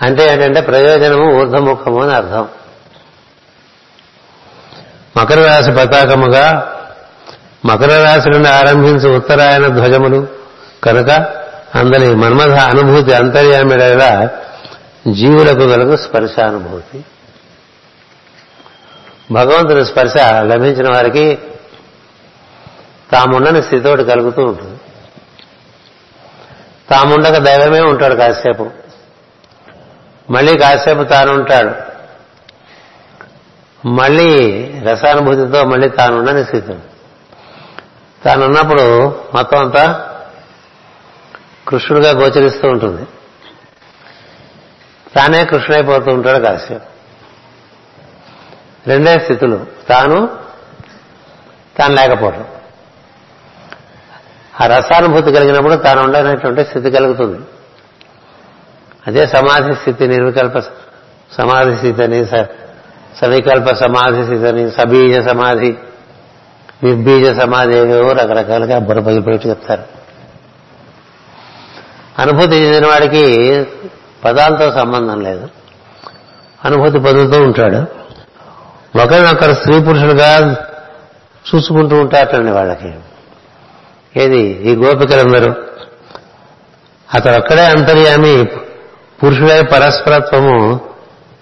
అంటే ఏంటంటే ప్రయోజనము ఊర్ధముఖము అని అర్థం. మకర రాశి పతాకముగా మకర రాశి నుండి ఆరంభించి ఉత్తరాయణ ధ్వజములు కనుక అందరి మన్మథ అనుభూతి అంతర్యామిడగా జీవులకు కలుగు స్పర్శానుభూతి భగవంతుని స్పర్శ లభించిన వారికి తాముండని స్థితితోటి కలుగుతూ ఉంటుంది. తాముండక దైవమే ఉంటాడు కాసేపు. మళ్ళీ కాసేపు తాను ఉంటాడు మళ్ళీ రసానుభూతితో మళ్ళీ తానుండని స్థితి. తానున్నప్పుడు మొత్తం అంతా కృష్ణుడిగా గోచరిస్తూ ఉంటుంది. తానే కృష్ణుడైపోతూ ఉంటాడు కాశ్యప్ రెండే స్థితులు. తాను తాను లేకపోవడం ఆ రసానుభూతి కలిగినప్పుడు తాను ఉండనటువంటి స్థితి కలుగుతుంది. అదే సమాధి స్థితి నిర్వికల్ప సమాధి స్థితి అని సవికల్ప సమాధి స్థితి అని సబీజ సమాధి నిర్బీజ సమాధి ఏవేవో రకరకాలుగా బుర్ర చెప్తారు. అనుభూతి చెందిన వాడికి పదాలతో సంబంధం లేదు. అనుభూతి పొందుతూ ఉంటాడు. ఒకరినొకరు స్త్రీ పురుషులుగా చూసుకుంటూ ఉంటారటండి వాళ్ళకి ఏది? ఈ గోపికలందరూ. అతడు ఒక్కడే అంతర్యామి పురుషుడే పరస్పరత్వము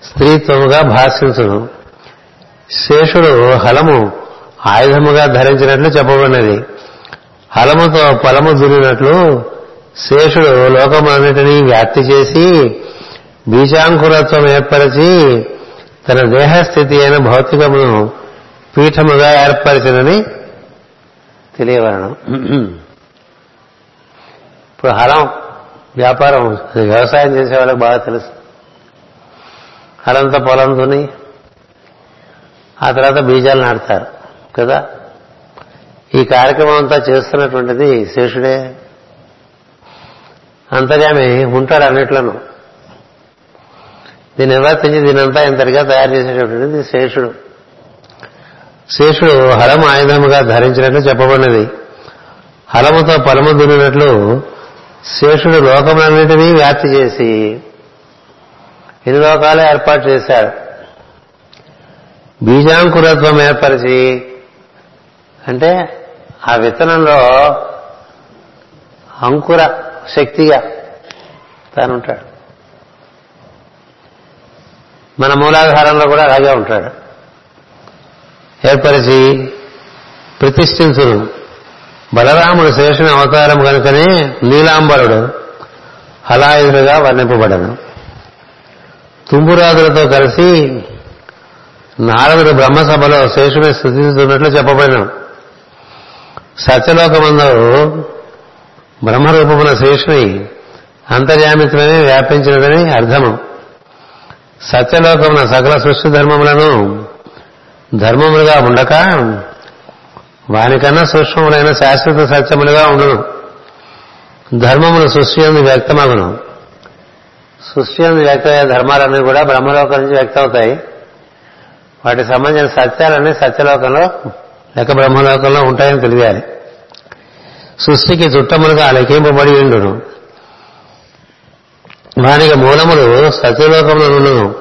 స్త్రీత్వముగా భాషించును. శేషుడు హలము ఆయుధముగా ధరించినట్లు చెప్పబడినది. హలముతో పొలము దున్నినట్లు శేషుడు లోకమన్నిటినీ వ్యాప్తి చేసి బీజాంకురత్వం ఏర్పరిచి తన దేహస్థితి అయిన భౌతికమును పీఠముగా ఏర్పరిచినని తెలియవరణం ఇప్పుడు హలం వ్యాపారం వ్యవసాయం చేసే వాళ్ళకి బాగా తెలుసు. హలంతో పొలం దుని ఆ తర్వాత బీజాలు నాటుతారు కదా? ఈ కార్యక్రమం అంతా చేస్తున్నటువంటిది శేషుడే అంతర్యామి ఉంటాడు అన్నిట్లను. దీన్ని నిర్వర్తించి దీనంతా ఇంతటిగా తయారు చేసేటటువంటిది శేషుడు. శేషుడు హలం ఆయుధముగా ధరించినట్లు చెప్పబడినది. హలముతో పలము దున్నినట్లు శేషుడు లోకములన్నిటినీ వ్యాప్తి చేసి ఇన్ని లోకాలు ఏర్పాటు చేశాడు బీజాంకురత్వం ఏర్పరిచి అంటే ఆ విత్తనంలో అంకుర శక్తిగా తానుంటాడు. మన మూలాధారంలో కూడా అలాగే ఉంటాడు. ఏర్పరిచి ప్రతిష్ఠించును. బలరాముడు శేషుని అవతారం కనుకనే నీలాంబరుడు హలాయుధుడుగా వర్ణింపబడను. తుంబురాదులతో కలిసి నారదుడు బ్రహ్మసభలో శేషుని స్థుతిస్తున్నట్లు చెప్పబడినాడు సత్యలోకమందు బ్రహ్మరూపమున శేషుని అంతర్యామిత్వమే వ్యాపించినదని అర్థము. సత్యలోకమున సకల సృష్టి ధర్మములను ధర్మములుగా ఉండక వానికన్నా సూక్ష్మములైన శాశ్వత సత్యములుగా ఉండను. ధర్మములు సృష్టి అందు వ్యక్తమగును. సృష్టి అందు వ్యక్తమయ్యే ధర్మాలన్నీ కూడా బ్రహ్మలోకం నుంచి వ్యక్తమవుతాయి. వాటికి సంబంధించిన సత్యాలన్నీ సత్యలోకంలో లేక బ్రహ్మలోకంలో ఉంటాయని తెలియాలి. సృష్టికి చుట్టములుగా లెక్కింపబడి ఉండును. వానికి మూలములు సత్యలోకంలో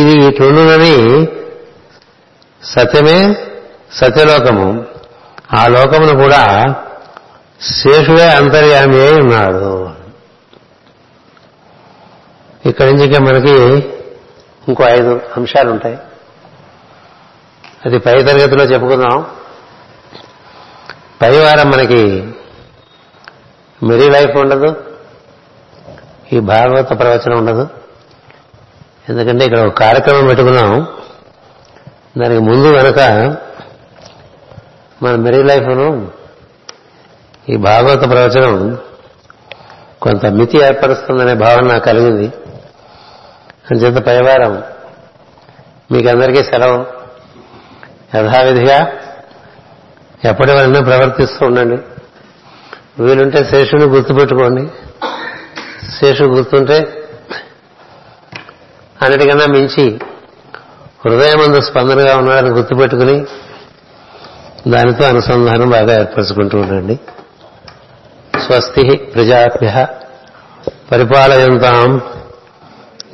ఇది ఇటుండునని సత్యమే సత్యలోకము. ఆ లోకమును కూడా శేషుడే అంతర్యామి అయి ఉన్నాడు. ఇక్కడి నుంచి మనకి ఇంకో ఐదు అంశాలు ఉంటాయి అది పై తరగతిలో చెప్పుకుందాం. పై వారం మనకి మెరీ లైఫ్ ఉండదు ఈ భాగవత ప్రవచనం ఉండదు. ఎందుకంటే ఇక్కడ ఒక కార్యక్రమం పెట్టుకున్నాం. దానికి ముందు కనుక మన మెరీ లైఫ్ను ఈ భాగవత ప్రవచనం కొంత మితి ఏర్పరుస్తుందనే భావన నాకు కలిగింది. అంచేత పైవారం మీకందరికీ సెలవు. యథావిధిగా ఎప్పటి వలన ప్రవర్తిస్తూ ఉండండి. వీలుంటే శేషుని గుర్తుపెట్టుకోండి. శేషుడు గుర్తుంటే అన్నిటికన్నా మించి హృదయమందు స్పందనగా ఉన్నాడని గుర్తుపెట్టుకుని దానితో అనుసంధానం బాగా ఏర్పరచుకుంటూ ఉండండి. స్వస్తి ప్రజాభ్య పరిపాలయంతాం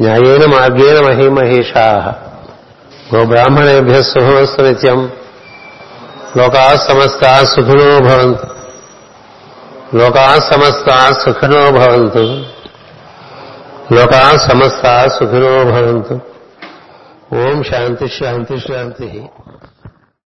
న్యాయేన మార్గేణ మహిమహేషా గోబ్రాహ్మణేభ్య శుభమస్తు నిత్యం లోకా సమస్త సుఖినో భవంతు లోకా సమస్త సుఖినో భవంతు లోకా సమస్త సుఖినో భవంతు ఓం శాంతి శాంతి శాంతి